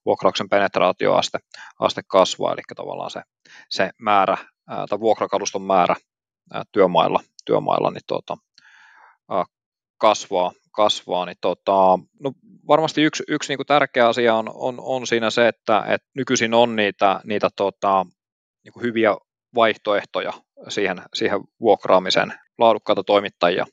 vuokrauksen penetraatioaste aste kasvaa, eli tavallaan se, se määrä, tai vuokrakaluston määrä työmailla, työmailla niin tuota, kasvaa, kasvaa, niin tota, no varmasti yksi, yksi niin kuin tärkeä asia on, on, on siinä se, että, että nykyisin on niitä, niitä tota, niin kuin hyviä vaihtoehtoja siihen, siihen vuokraamiseen, laadukkaita toimittajia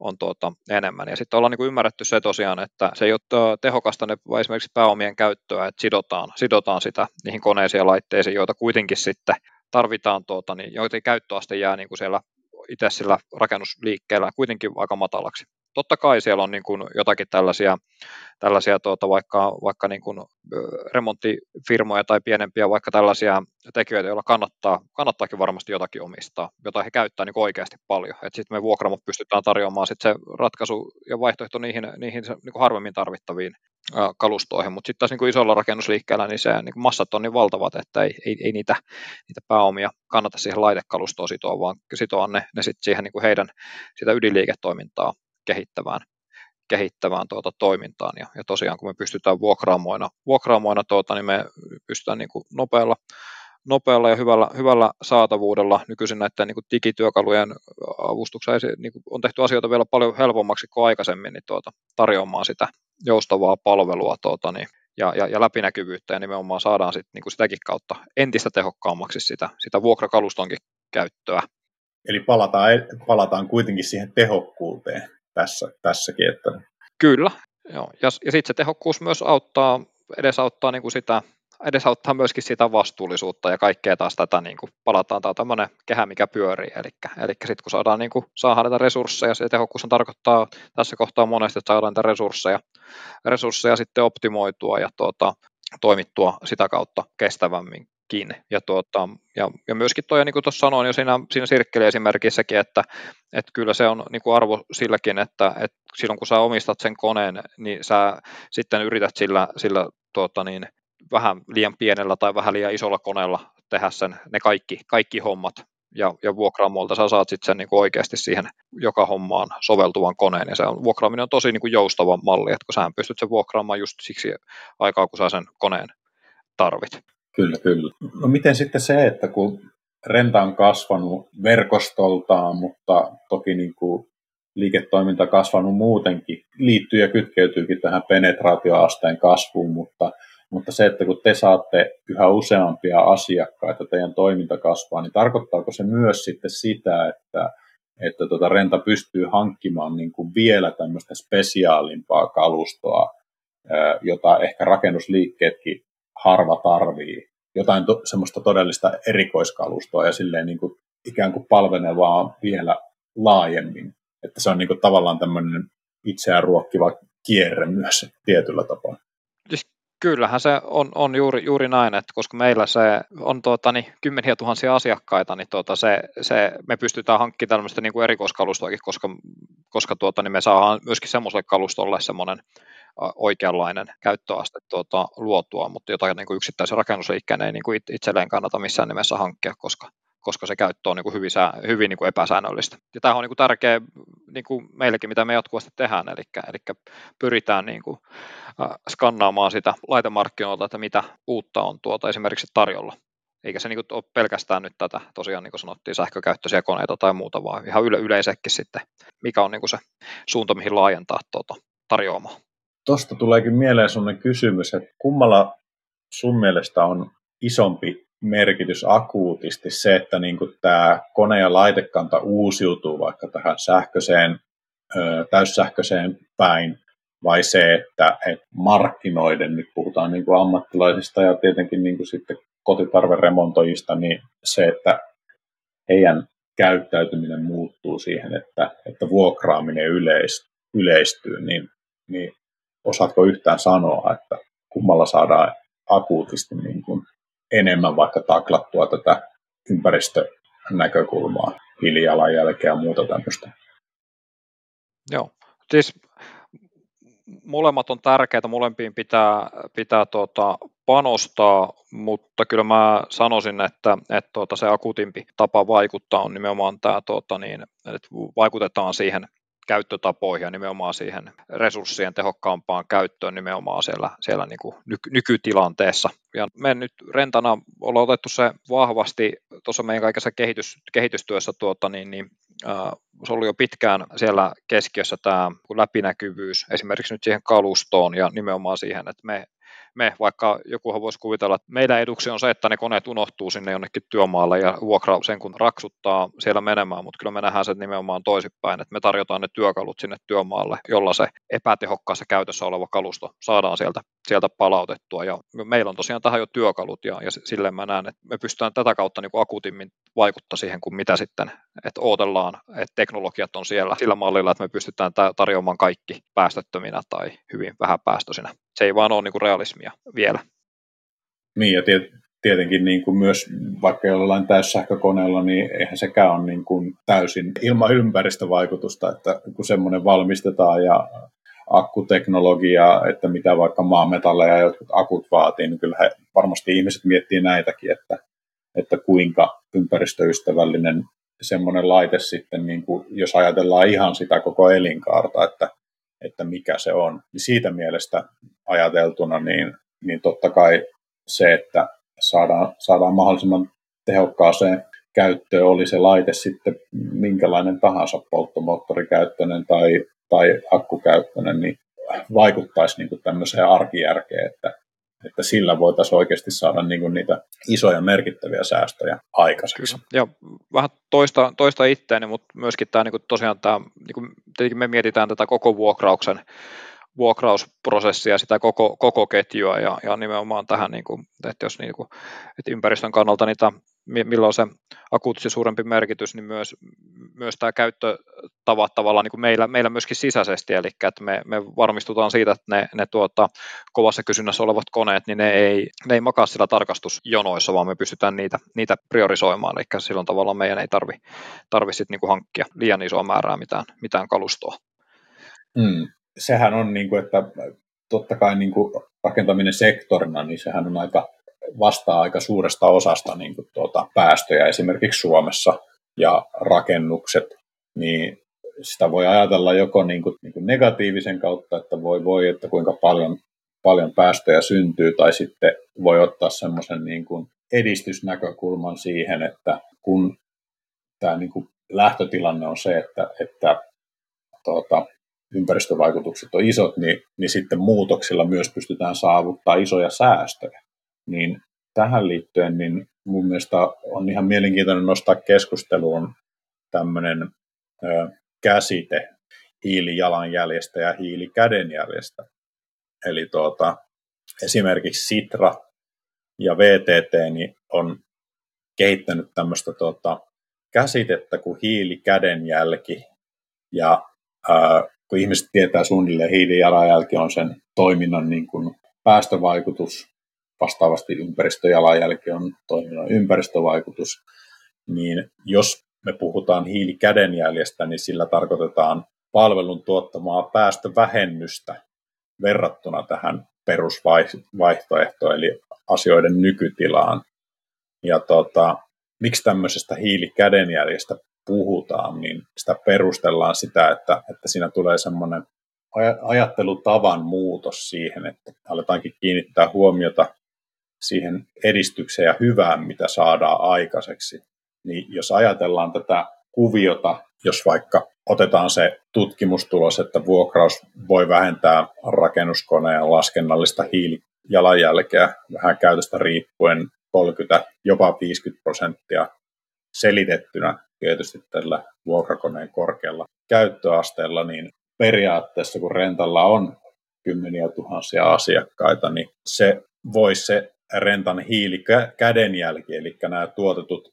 on tuota enemmän. Ja sitten ollaan niin kuin ymmärretty se tosiaan, että se ei ole tehokasta ne, esimerkiksi pääomien käyttöä, että sidotaan, sidotaan sitä niihin koneisiin ja laitteisiin, joita kuitenkin sitten tarvitaan, tuota, niin joiden käyttöaste jää niin kuin siellä itse sillä rakennusliikkeellä kuitenkin aika matalaksi totta kai siellä on niin kuin jotakin tällaisia, tällaisia tuota, vaikka, vaikka niin kuin remonttifirmoja tai pienempiä vaikka tällaisia tekijöitä, joilla kannattaa, kannattaakin varmasti jotakin omistaa, jota he käyttää niin oikeasti paljon. Sitten me vuokramot pystytään tarjoamaan sit se ratkaisu ja vaihtoehto niihin, niihin niin kuin harvemmin tarvittaviin kalustoihin, mutta sitten taas niin kuin isolla rakennusliikkeellä niin se niin kuin massat on niin valtavat, että ei, ei, ei niitä, niitä pääomia kannata siihen laitekalustoon sitoa, vaan sitoa ne, ne sit siihen niin kuin heidän sitä ydinliiketoimintaa kehittävään, kehittävään tuota toimintaan. Ja, ja tosiaan kun me pystytään vuokraamoina, vuokraamoina tuota, niin me pystytään niin kuin nopealla, nopealla ja hyvällä, hyvällä saatavuudella nykyisin näiden niin kuin digityökalujen avustuksella niin kuin on tehty asioita vielä paljon helpommaksi kuin aikaisemmin niin tuota, tarjoamaan sitä joustavaa palvelua tuota, niin, ja, ja, ja läpinäkyvyyttä ja nimenomaan saadaan sit, niin kuin sitäkin kautta entistä tehokkaammaksi sitä, sitä vuokrakalustonkin käyttöä. Eli palataan, palataan kuitenkin siihen tehokkuuteen tässä, tässäkin. Että... Kyllä, joo. ja, ja sitten se tehokkuus myös auttaa, edesauttaa niin kuin sitä edesauttaa myöskin sitä vastuullisuutta ja kaikkea taas tätä, niin kuin palataan, tämä tämmöinen kehä, mikä pyörii, eli, eli sitten kun saadaan, niin kuin, saadaan näitä resursseja, se tehokkuus on tarkoittaa tässä kohtaa monesti, että saadaan näitä resursseja, resursseja sitten optimoitua ja tuota, toimittua sitä kautta kestävämmin. Ja, tuota, ja, ja myöskin toi, niin kuin tuossa sanoin jo siinä, siinä sirkkeliesimerkissäkin, että, että kyllä se on niin kuin arvo silläkin, että, että silloin kun sä omistat sen koneen, niin sä sitten yrität sillä, sillä tuota, niin, vähän liian pienellä tai vähän liian isolla koneella tehdä sen, ne kaikki, kaikki hommat, ja, ja vuokraamolta sä saat sitten sen niin kuin oikeasti siihen joka hommaan soveltuvan koneen, ja se on, vuokraaminen on tosi niin kuin joustava malli, että kun sä pystyt sen vuokraamaan just siksi aikaa, kun sä sen koneen tarvit. Kyllä, kyllä. No miten sitten se, että kun renta on kasvanut verkostoltaan, mutta toki niin kuin liiketoiminta kasvanut muutenkin, liittyy ja kytkeytyykin tähän penetraatioasteen kasvuun, mutta, mutta se, että kun te saatte yhä useampia asiakkaita, teidän toiminta kasvaa, niin tarkoittaako se myös sitten sitä, että, että tuota renta pystyy hankkimaan niin kuin vielä tämmöistä spesiaalimpaa kalustoa, jota ehkä rakennusliikkeetkin harva tarvii jotain to, semmoista todellista erikoiskalustoa ja silleen niin kuin ikään kuin palvelevaa vielä laajemmin. Että se on niin kuin tavallaan tämmöinen itseään ruokkiva kierre myös tietyllä tapaa. Kyllähän se on, on juuri, juuri näin, että koska meillä se on tuota, niin, kymmeniä tuhansia asiakkaita, niin tuota, se, se, me pystytään hankkimaan tämmöistä niin kuin erikoiskalustoakin, koska, koska tuota, niin me saadaan myöskin semmoiselle kalustolle semmoinen oikeanlainen käyttöaste tuota, luotua, mutta jotain niin kuin yksittäisen rakennusliikkeen ei niin kuin itselleen kannata missään nimessä hankkia, koska, koska se käyttö on niin kuin hyvin, hyvin niin kuin epäsäännöllistä. Ja tämä on niin kuin tärkeä niin kuin meillekin, mitä me jatkuvasti tehdään, eli, eli pyritään niin kuin, äh, skannaamaan sitä laitemarkkinoilta, että mitä uutta on tuota esimerkiksi tarjolla. Eikä se niin kuin, ole pelkästään nyt tätä, tosiaan niin kuin sanottiin, sähkökäyttöisiä koneita tai muuta, vaan ihan yle- yleensäkin sitten, mikä on niin kuin se suunta, mihin laajentaa tuota, tarjoamaan. Tuosta tuleekin mieleen sellainen kysymys, että kummalla sun mielestä on isompi merkitys akuutisti se, että niin kuin tämä kone- ja laitekanta uusiutuu vaikka tähän sähköiseen, täyssähköiseen päin, vai se, että, että markkinoiden, nyt puhutaan niin kuin ammattilaisista ja tietenkin niin kuin sitten kotitarveremontoijista, niin se, että heidän käyttäytyminen muuttuu siihen, että, että vuokraaminen yleis, yleistyy, niin, niin osaatko yhtään sanoa, että kummalla saadaan akuutisti niin kuin enemmän vaikka taklattua tätä ympäristönäkökulmaa, hiilijalanjälkeä ja muuta tämmöistä. Joo, siis molemmat on tärkeitä, molempiin pitää, pitää tuota, panostaa, mutta kyllä mä sanoisin, että, että tuota, se akuutimpi tapa vaikuttaa on nimenomaan tämä, tuota, niin, että vaikutetaan siihen käyttötapoihin ja nimenomaan siihen resurssien tehokkaampaan käyttöön nimenomaan siellä, siellä niin kuin nyky- nykytilanteessa. Ja me nyt rentana ollaan otettu se vahvasti tuossa meidän kaikessa kehitys, kehitystyössä tuota, niin, niin se oli jo pitkään siellä keskiössä tämä läpinäkyvyys esimerkiksi nyt siihen kalustoon ja nimenomaan siihen, että me me, vaikka jokuhan voisi kuvitella, että meidän eduksi on se, että ne koneet unohtuu sinne jonnekin työmaalle ja vuokraa sen kun raksuttaa siellä menemään, mutta kyllä me nähdään se nimenomaan toisinpäin, että me tarjotaan ne työkalut sinne työmaalle, jolla se epätehokkaassa käytössä oleva kalusto saadaan sieltä, sieltä palautettua ja meillä on tosiaan tähän jo työkalut ja, ja silleen mä näen, että me pystytään tätä kautta niin kuin akuutimmin vaikuttaa siihen kuin mitä sitten, että odotellaan, että teknologiat on siellä sillä mallilla, että me pystytään tarjoamaan kaikki päästöttöminä tai hyvin vähäpäästöisinä. Se ei vaan ole niin kuin realismia vielä. Niin, ja tietenkin niin kuin myös vaikka jollain täyssähkökoneella, niin eihän sekään ole niin kuin täysin ilman ympäristövaikutusta, että kun semmoinen valmistetaan ja akkuteknologia, että mitä vaikka maametalleja ja jotkut akut vaatii, niin kyllä he, varmasti ihmiset miettii näitäkin, että, että kuinka ympäristöystävällinen semmoinen laite sitten, niin kuin, jos ajatellaan ihan sitä koko elinkaarta, että, että mikä se on, niin siitä mielestä ajateltuna, niin, niin totta kai se, että saadaan, saadaan mahdollisimman tehokkaaseen käyttöön, oli se laite sitten minkälainen tahansa polttomoottorikäyttöinen tai, tai akkukäyttöinen, niin vaikuttaisi niin kuin tämmöiseen arkijärkeen, että, että sillä voitaisiin oikeasti saada niin kuin niitä isoja merkittäviä säästöjä aikaiseksi. Kyllä. Ja vähän toista, toista itteeni, mutta myöskin tämä, niin kuin tosiaan tämä, niin kuin, tietenkin me mietitään tätä koko vuokrauksen vuokrausprosessia, sitä koko, koko ketjua ja, ja nimenomaan tähän, niin kuin, että jos niin kuin, että ympäristön kannalta niitä, milloin se akuuttisesti suurempi merkitys, niin myös, myös tämä käyttötavat tavallaan niin kuin meillä, meillä myöskin sisäisesti, eli että me, me varmistutaan siitä, että ne, ne tuota, kovassa kysynnässä olevat koneet, niin ne ei, ne ei makaa sillä tarkastusjonoissa, vaan me pystytään niitä, niitä priorisoimaan, eli silloin tavalla meidän ei tarvi, tarvi niin kuin hankkia liian isoa määrää mitään, mitään kalustoa. Mm sehän on, niin kuin, että totta kai niin kuin rakentaminen sektorina, niin sehän on aika, vastaa aika suuresta osasta niin kuin tuota, päästöjä esimerkiksi Suomessa ja rakennukset, niin sitä voi ajatella joko niin kuin, niin kuin negatiivisen kautta, että voi voi, että kuinka paljon, paljon päästöjä syntyy, tai sitten voi ottaa semmoisen niin kuin edistysnäkökulman siihen, että kun tämä niin kuin lähtötilanne on se, että, että tuota, ympäristövaikutukset on isot, niin, niin sitten muutoksilla myös pystytään saavuttaa isoja säästöjä. Niin tähän liittyen niin mun mielestä on ihan mielenkiintoinen nostaa keskusteluun tämmöinen ö, käsite hiilijalanjäljestä ja hiilikädenjäljestä. Eli tuota, esimerkiksi Sitra ja VTT niin on kehittänyt tämmöistä tuota, käsitettä kuin hiilikädenjälki. Ja ää, kun ihmiset tietää suunnilleen hiilijalanjälki on sen toiminnan niin kuin päästövaikutus, vastaavasti ympäristöjalanjälki on toiminnan ympäristövaikutus, niin jos me puhutaan hiilikädenjäljestä, niin sillä tarkoitetaan palvelun tuottamaa päästövähennystä verrattuna tähän perusvaihtoehtoon, eli asioiden nykytilaan. Ja tota, miksi tämmöisestä hiilikädenjäljestä puhutaan, niin sitä perustellaan sitä, että, että siinä tulee semmoinen ajattelutavan muutos siihen, että aletaankin kiinnittää huomiota siihen edistykseen ja hyvään, mitä saadaan aikaiseksi. Niin jos ajatellaan tätä kuviota, jos vaikka otetaan se tutkimustulos, että vuokraus voi vähentää rakennuskoneen laskennallista hiilijalanjälkeä vähän käytöstä riippuen 30, jopa 50 prosenttia selitettynä tietysti tällä vuokrakoneen korkealla käyttöasteella, niin periaatteessa kun rentalla on kymmeniä tuhansia asiakkaita, niin se voisi se rentan hiilikädenjälki, eli nämä tuotetut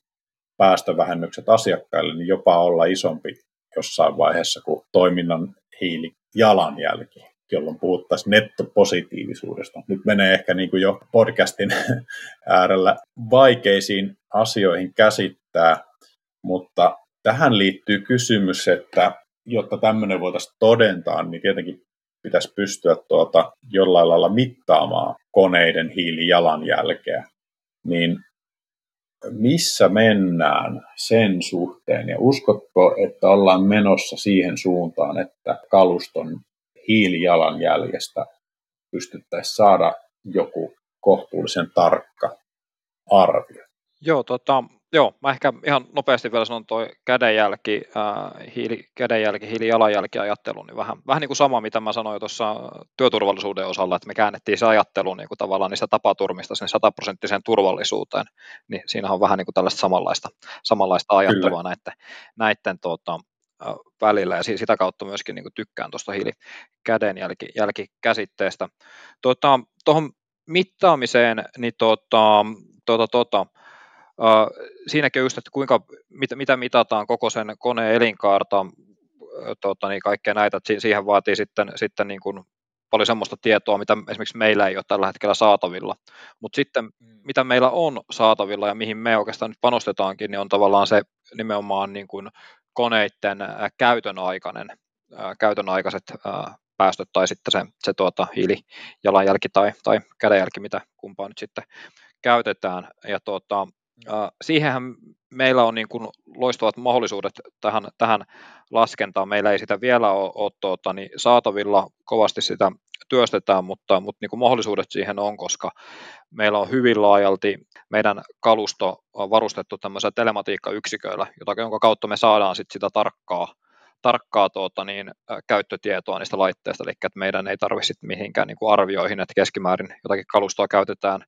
päästövähennykset asiakkaille, niin jopa olla isompi jossain vaiheessa kuin toiminnan hiilijalanjälki, jolloin puhuttaisiin nettopositiivisuudesta. Nyt menee ehkä niin kuin jo podcastin äärellä vaikeisiin asioihin käsittää, mutta tähän liittyy kysymys, että jotta tämmöinen voitaisiin todentaa, niin tietenkin pitäisi pystyä tuota jollain lailla mittaamaan koneiden hiilijalanjälkeä. Niin missä mennään sen suhteen ja uskotko, että ollaan menossa siihen suuntaan, että kaluston hiilijalanjäljestä pystyttäisiin saada joku kohtuullisen tarkka arvio? Joo, tota, Joo, mä ehkä ihan nopeasti vielä sanon toi kädenjälki, äh, hiili, kädenjälki, hiilijalanjälki ajattelu, niin vähän, vähän niin kuin sama, mitä mä sanoin tuossa työturvallisuuden osalla, että me käännettiin se ajattelu niin kuin tavallaan niistä tapaturmista sinne sataprosenttiseen turvallisuuteen, niin siinä on vähän niin kuin tällaista samanlaista, samanlaista ajattelua näiden, näiden tuota, välillä ja sitä kautta myöskin niin kuin tykkään tuosta hiilikädenjälkikäsitteestä. Tuota, tuohon mittaamiseen, niin tuota, tuota, tuota, siinäkin just, että kuinka, mitä, mitä mitataan koko sen koneen elinkaarta, tota, niin kaikkea näitä, että siihen vaatii sitten, sitten niin kuin paljon semmoista tietoa, mitä esimerkiksi meillä ei ole tällä hetkellä saatavilla. Mutta sitten mm. mitä meillä on saatavilla ja mihin me oikeastaan nyt panostetaankin, niin on tavallaan se nimenomaan niin kuin koneiden käytön aikainen, käytön aikaiset päästöt tai sitten se, se tuota, hiilijalanjälki tai, tai kädenjälki, mitä kumpaa nyt sitten käytetään. Ja tuota, siihenhän meillä on niin kuin loistavat mahdollisuudet tähän, tähän laskentaan. Meillä ei sitä vielä ole, ole tuota, niin saatavilla, kovasti sitä työstetään, mutta, mutta niin kuin mahdollisuudet siihen on, koska meillä on hyvin laajalti meidän kalusto on varustettu tämmöisellä telematiikkayksiköillä, jota, jonka kautta me saadaan sit sitä tarkkaa, tarkkaa tuota, niin, käyttötietoa niistä laitteista, eli että meidän ei tarvitse mihinkään niin kuin arvioihin, että keskimäärin jotakin kalustoa käytetään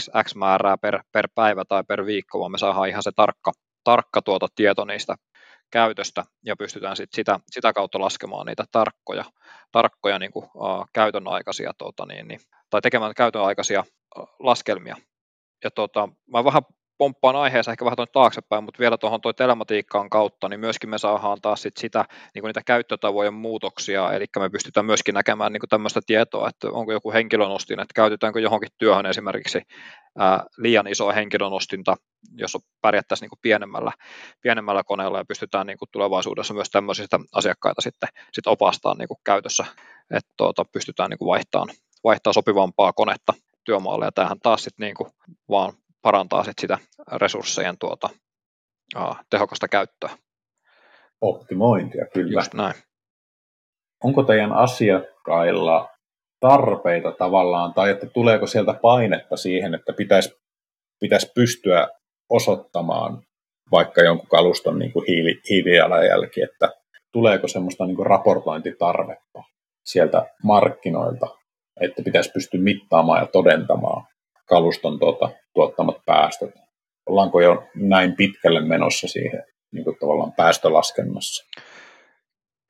X, X määrää per, per päivä tai per viikko, vaan me saadaan ihan se tarkka, tarkka tuota tieto niistä käytöstä ja pystytään sit sitä, sitä kautta laskemaan niitä tarkkoja, tarkkoja niin kuin, uh, käytön aikaisia, tuota, niin, niin, tai tekemään käytön aikaisia laskelmia. Ja tuota, mä vähän pomppaan aiheessa ehkä vähän tuonne taaksepäin, mutta vielä tuohon tuo telematiikkaan kautta, niin myöskin me saadaan taas sit sitä, niin niitä käyttötavojen muutoksia, eli me pystytään myöskin näkemään niin tämmöistä tietoa, että onko joku henkilönostin, että käytetäänkö johonkin työhön esimerkiksi ää, liian iso henkilönostinta, jos pärjättäisiin niin pienemmällä, pienemmällä koneella ja pystytään niin tulevaisuudessa myös tämmöisistä asiakkaita sitten sit opastaa niin käytössä, että tuota, pystytään niin vaihtamaan, vaihtaa sopivampaa konetta työmaalle, ja tämähän taas sitten niin vaan parantaa sit sitä resurssejen tuota, uh, tehokasta käyttöä. Optimointia, kyllä. Just näin. Onko teidän asiakkailla tarpeita tavallaan, tai että tuleeko sieltä painetta siihen, että pitäisi, pitäisi pystyä osoittamaan vaikka jonkun kaluston niin kuin hiili, hiilijalanjälki, että tuleeko semmoista niin kuin raportointitarvetta sieltä markkinoilta, että pitäisi pystyä mittaamaan ja todentamaan kaluston tuota, tuottamat päästöt. Ollaanko jo näin pitkälle menossa siihen niin kuin tavallaan päästölaskennassa?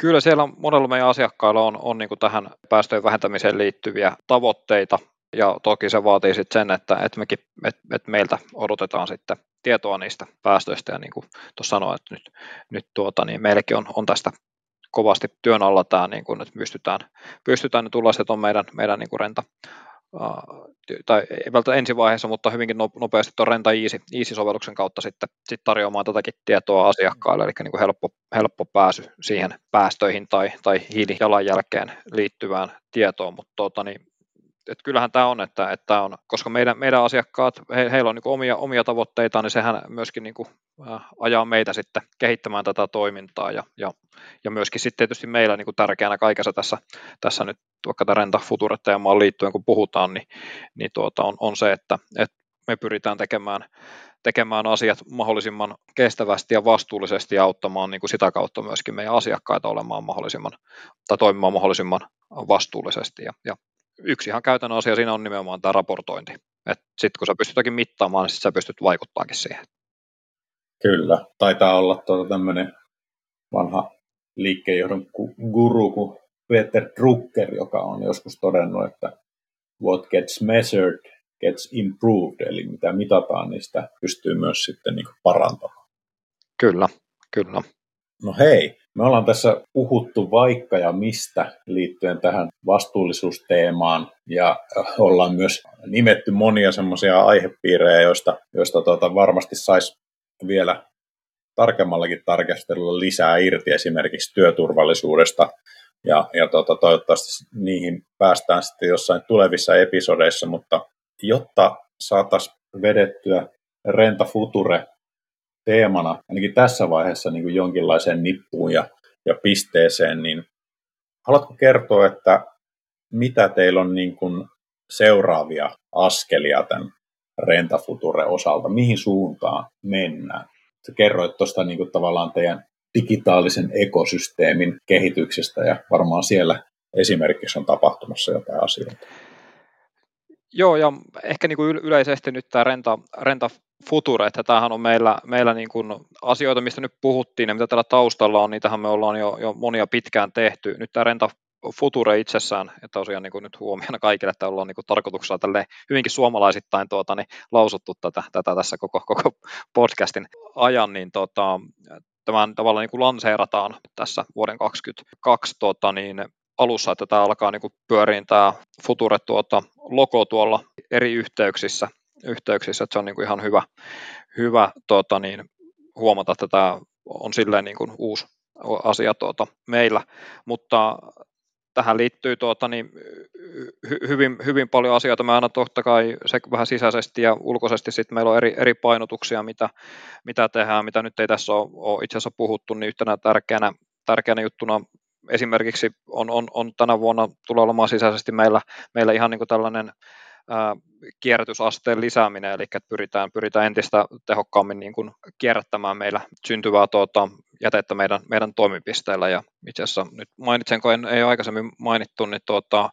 Kyllä siellä monella meidän asiakkailla on, on niin kuin tähän päästöjen vähentämiseen liittyviä tavoitteita, ja toki se vaatii sitten sen, että, että, mekin, että, että meiltä odotetaan sitten tietoa niistä päästöistä, ja niin kuin tuossa sanoin, että nyt, nyt tuota, niin meillekin on, on tästä kovasti työn alla tämä, niin kuin, että pystytään, pystytään ne tullaiset on meidän, meidän niin kuin renta, tai ei välttämättä ensivaiheessa, mutta hyvinkin nopeasti tuon Renta Easy, Easy-sovelluksen kautta sitten, sitten tarjoamaan tätäkin tietoa asiakkaalle, eli niin kuin helppo, helppo pääsy siihen päästöihin tai, tai hiilijalanjälkeen liittyvään tietoon, mutta tuota, niin että kyllähän tämä on, että, että on, koska meidän, meidän asiakkaat, he, heillä on niin omia, omia tavoitteita, niin sehän myöskin niin kuin, äh, ajaa meitä sitten kehittämään tätä toimintaa ja, ja, ja myöskin sitten tietysti meillä niin kuin tärkeänä kaikessa tässä, tässä nyt vaikka tämä Renta Future-teemaan liittyen, kun puhutaan, niin, niin tuota, on, on se, että, että me pyritään tekemään, tekemään asiat mahdollisimman kestävästi ja vastuullisesti ja auttamaan niin kuin sitä kautta myöskin meidän asiakkaita olemaan mahdollisimman tai toimimaan mahdollisimman vastuullisesti. Ja, ja yksi ihan käytännön asia siinä on nimenomaan tämä raportointi. Sitten kun sä pystyt jotakin mittaamaan, niin sit sä pystyt vaikuttaakin siihen. Kyllä. Taitaa olla tuota tämmöinen vanha liikkeenjohdon guru kuin Peter Drucker, joka on joskus todennut, että what gets measured gets improved, eli mitä mitataan, niin sitä pystyy myös sitten niin parantamaan. Kyllä, kyllä. No hei, me ollaan tässä puhuttu vaikka ja mistä liittyen tähän vastuullisuusteemaan ja ollaan myös nimetty monia semmoisia aihepiirejä, joista, joista tuota varmasti saisi vielä tarkemmallakin tarkastella lisää irti esimerkiksi työturvallisuudesta. Ja, ja tuota, toivottavasti niihin päästään sitten jossain tulevissa episodeissa, mutta jotta saataisiin vedettyä Renta Future teemana, ainakin tässä vaiheessa niin kuin jonkinlaiseen nippuun ja, ja pisteeseen, niin haluatko kertoa, että mitä teillä on niin kuin seuraavia askelia tämän Renta Future osalta, mihin suuntaan mennään? Sä kerroit tuosta niin kuin tavallaan teidän digitaalisen ekosysteemin kehityksestä ja varmaan siellä esimerkiksi on tapahtumassa jotain asioita. Joo, ja ehkä niin kuin yleisesti nyt tämä Renta, Renta Future, että tämähän on meillä, meillä niin kuin asioita, mistä nyt puhuttiin ja mitä täällä taustalla on, niitähän me ollaan jo, jo monia pitkään tehty. Nyt tämä Renta Future itsessään, ja tosiaan niin kuin nyt huomioon kaikille, että ollaan niin kuin tarkoituksella tälle hyvinkin suomalaisittain tuota, niin lausuttu tätä, tätä tässä koko, koko podcastin ajan, niin tuota, tämän tavallaan niin kuin lanseerataan tässä vuoden 2022 tuota, niin alussa, että tämä alkaa niin kuin pyöriin tämä Future tuota, logo tuolla eri yhteyksissä, yhteyksissä että se on niin kuin ihan hyvä, hyvä tuota, niin, huomata, että tämä on silleen niin kuin uusi asia tuota, meillä, mutta tähän liittyy tuota, niin, hy, hyvin, hyvin paljon asioita. Me aina totta kai se vähän sisäisesti ja ulkoisesti sitten meillä on eri, eri painotuksia, mitä, mitä tehdään, mitä nyt ei tässä ole, ole itse asiassa puhuttu, niin yhtenä tärkeänä, tärkeänä juttuna esimerkiksi on, on, on tänä vuonna tulee olemaan sisäisesti meillä, meillä ihan niin kuin tällainen kierrätysasteen lisääminen, eli että pyritään, pyritään entistä tehokkaammin niin kuin kierrättämään meillä syntyvää tuota, jätettä meidän, meidän toimipisteillä. Ja itse asiassa nyt mainitsen, kun en, ei ole aikaisemmin mainittu, niin tuota,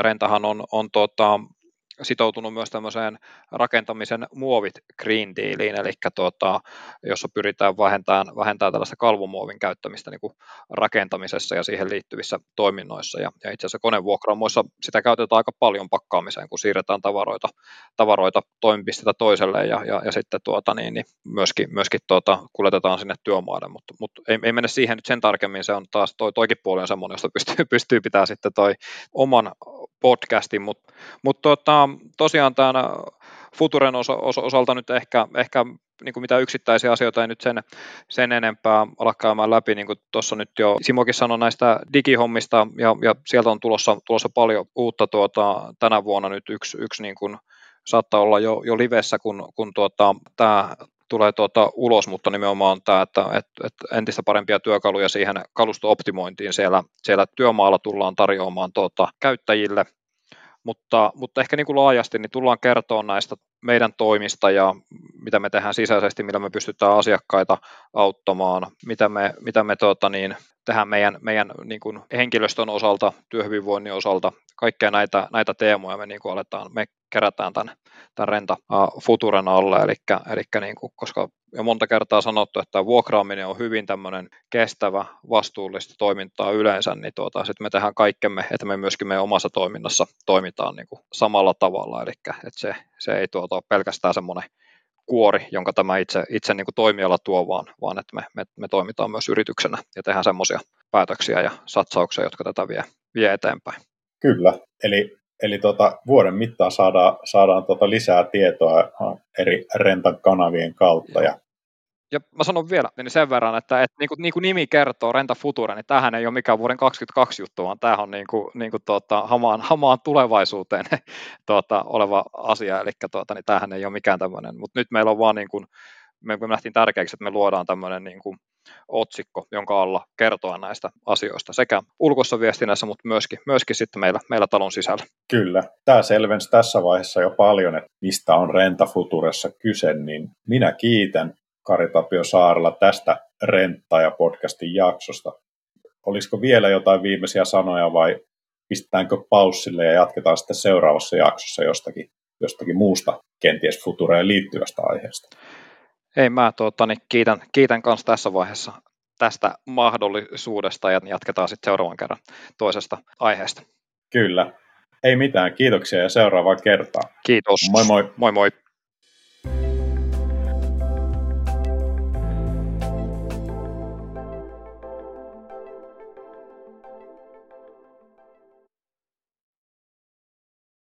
Rentahan on, on tuota, sitoutunut myös tämmöiseen rakentamisen muovit Green Dealiin, eli tuota, jossa pyritään vähentämään, vähentämään tällaista kalvomuovin käyttämistä niin kuin rakentamisessa ja siihen liittyvissä toiminnoissa. Ja, ja itse asiassa konevuokraamoissa sitä käytetään aika paljon pakkaamiseen, kun siirretään tavaroita, tavaroita toimipistetä toiselle ja, ja, ja sitten tuota, niin, niin myöskin, myöskin tuota, kuljetetaan sinne työmaalle, mutta, mutta ei, ei, mennä siihen nyt sen tarkemmin, se on taas toi, toikin puoli on semmoinen, josta pystyy, pystyy pitää sitten toi oman podcastin, mutta mut tota, tosiaan tämän Futuren osa, osa, osalta nyt ehkä, ehkä niin kuin mitä yksittäisiä asioita ei nyt sen, sen enempää ala käymään läpi, niin kuin tuossa nyt jo Simokin sanoi näistä digihommista, ja, ja sieltä on tulossa, tulossa paljon uutta tuota, tänä vuonna nyt yksi, yksi niin kuin, saattaa olla jo, jo livessä, kun, kun tuota, tämä tulee tuota ulos, mutta nimenomaan tämä, että, että, että entistä parempia työkaluja siihen kalusto-optimointiin siellä, siellä työmaalla tullaan tarjoamaan tuota, käyttäjille, mutta, mutta ehkä niin kuin laajasti niin tullaan kertoa näistä meidän toimista ja mitä me tehdään sisäisesti, millä me pystytään asiakkaita auttamaan, mitä me, mitä me tuota, niin, tehdään meidän, meidän niin kuin henkilöstön osalta, työhyvinvoinnin osalta, kaikkea näitä, näitä teemoja me niin kuin aletaan, me kerätään tämän, tämän Renta Futuren alle, eli, eli niin kuin, koska jo monta kertaa sanottu, että vuokraaminen on hyvin tämmöinen kestävä, vastuullista toimintaa yleensä, niin tuota, sitten me tehdään kaikkemme, että me myöskin meidän omassa toiminnassa toimitaan niin kuin samalla tavalla, eli että se, se ei tuota, ole pelkästään semmoinen kuori, jonka tämä itse, itse niin kuin toimiala tuo, vaan, vaan että me, me, me toimitaan myös yrityksenä ja tehdään semmoisia päätöksiä ja satsauksia, jotka tätä vie, vie eteenpäin. Kyllä, eli, eli tota, vuoden mittaan saadaan, saadaan tota lisää tietoa eri rentan kanavien kautta ja ja mä sanon vielä niin sen verran, että, että niin, kuin, niin kuin nimi kertoo, Renta Future, niin tämähän ei ole mikään vuoden 2022 juttu, vaan tämähän on niin kuin, niin kuin tuota, hamaan, hamaan tulevaisuuteen tuota, oleva asia, eli tuota, niin tämähän ei ole mikään tämmöinen, mutta nyt meillä on vaan niin kuin, me, me nähtiin tärkeäksi, että me luodaan tämmöinen niin kuin otsikko, jonka alla kertoa näistä asioista sekä ulkossa viestinnässä, mutta myöskin, myöskin sitten meillä, meillä talon sisällä. Kyllä. Tämä selvensi tässä vaiheessa jo paljon, että mistä on Renta Futuressa kyse, niin minä kiitän Kari Tapio Saarella tästä Renta- ja podcastin jaksosta. Olisiko vielä jotain viimeisiä sanoja vai pistetäänkö paussille ja jatketaan sitten seuraavassa jaksossa jostakin, jostakin muusta kenties Futureen liittyvästä aiheesta? Ei, mä tuota, niin kiitän, kiitän kanssa tässä vaiheessa tästä mahdollisuudesta ja jatketaan sitten seuraavan kerran toisesta aiheesta. Kyllä. Ei mitään, kiitoksia ja seuraavaan kertaan. Kiitos. Moi moi. Moi moi.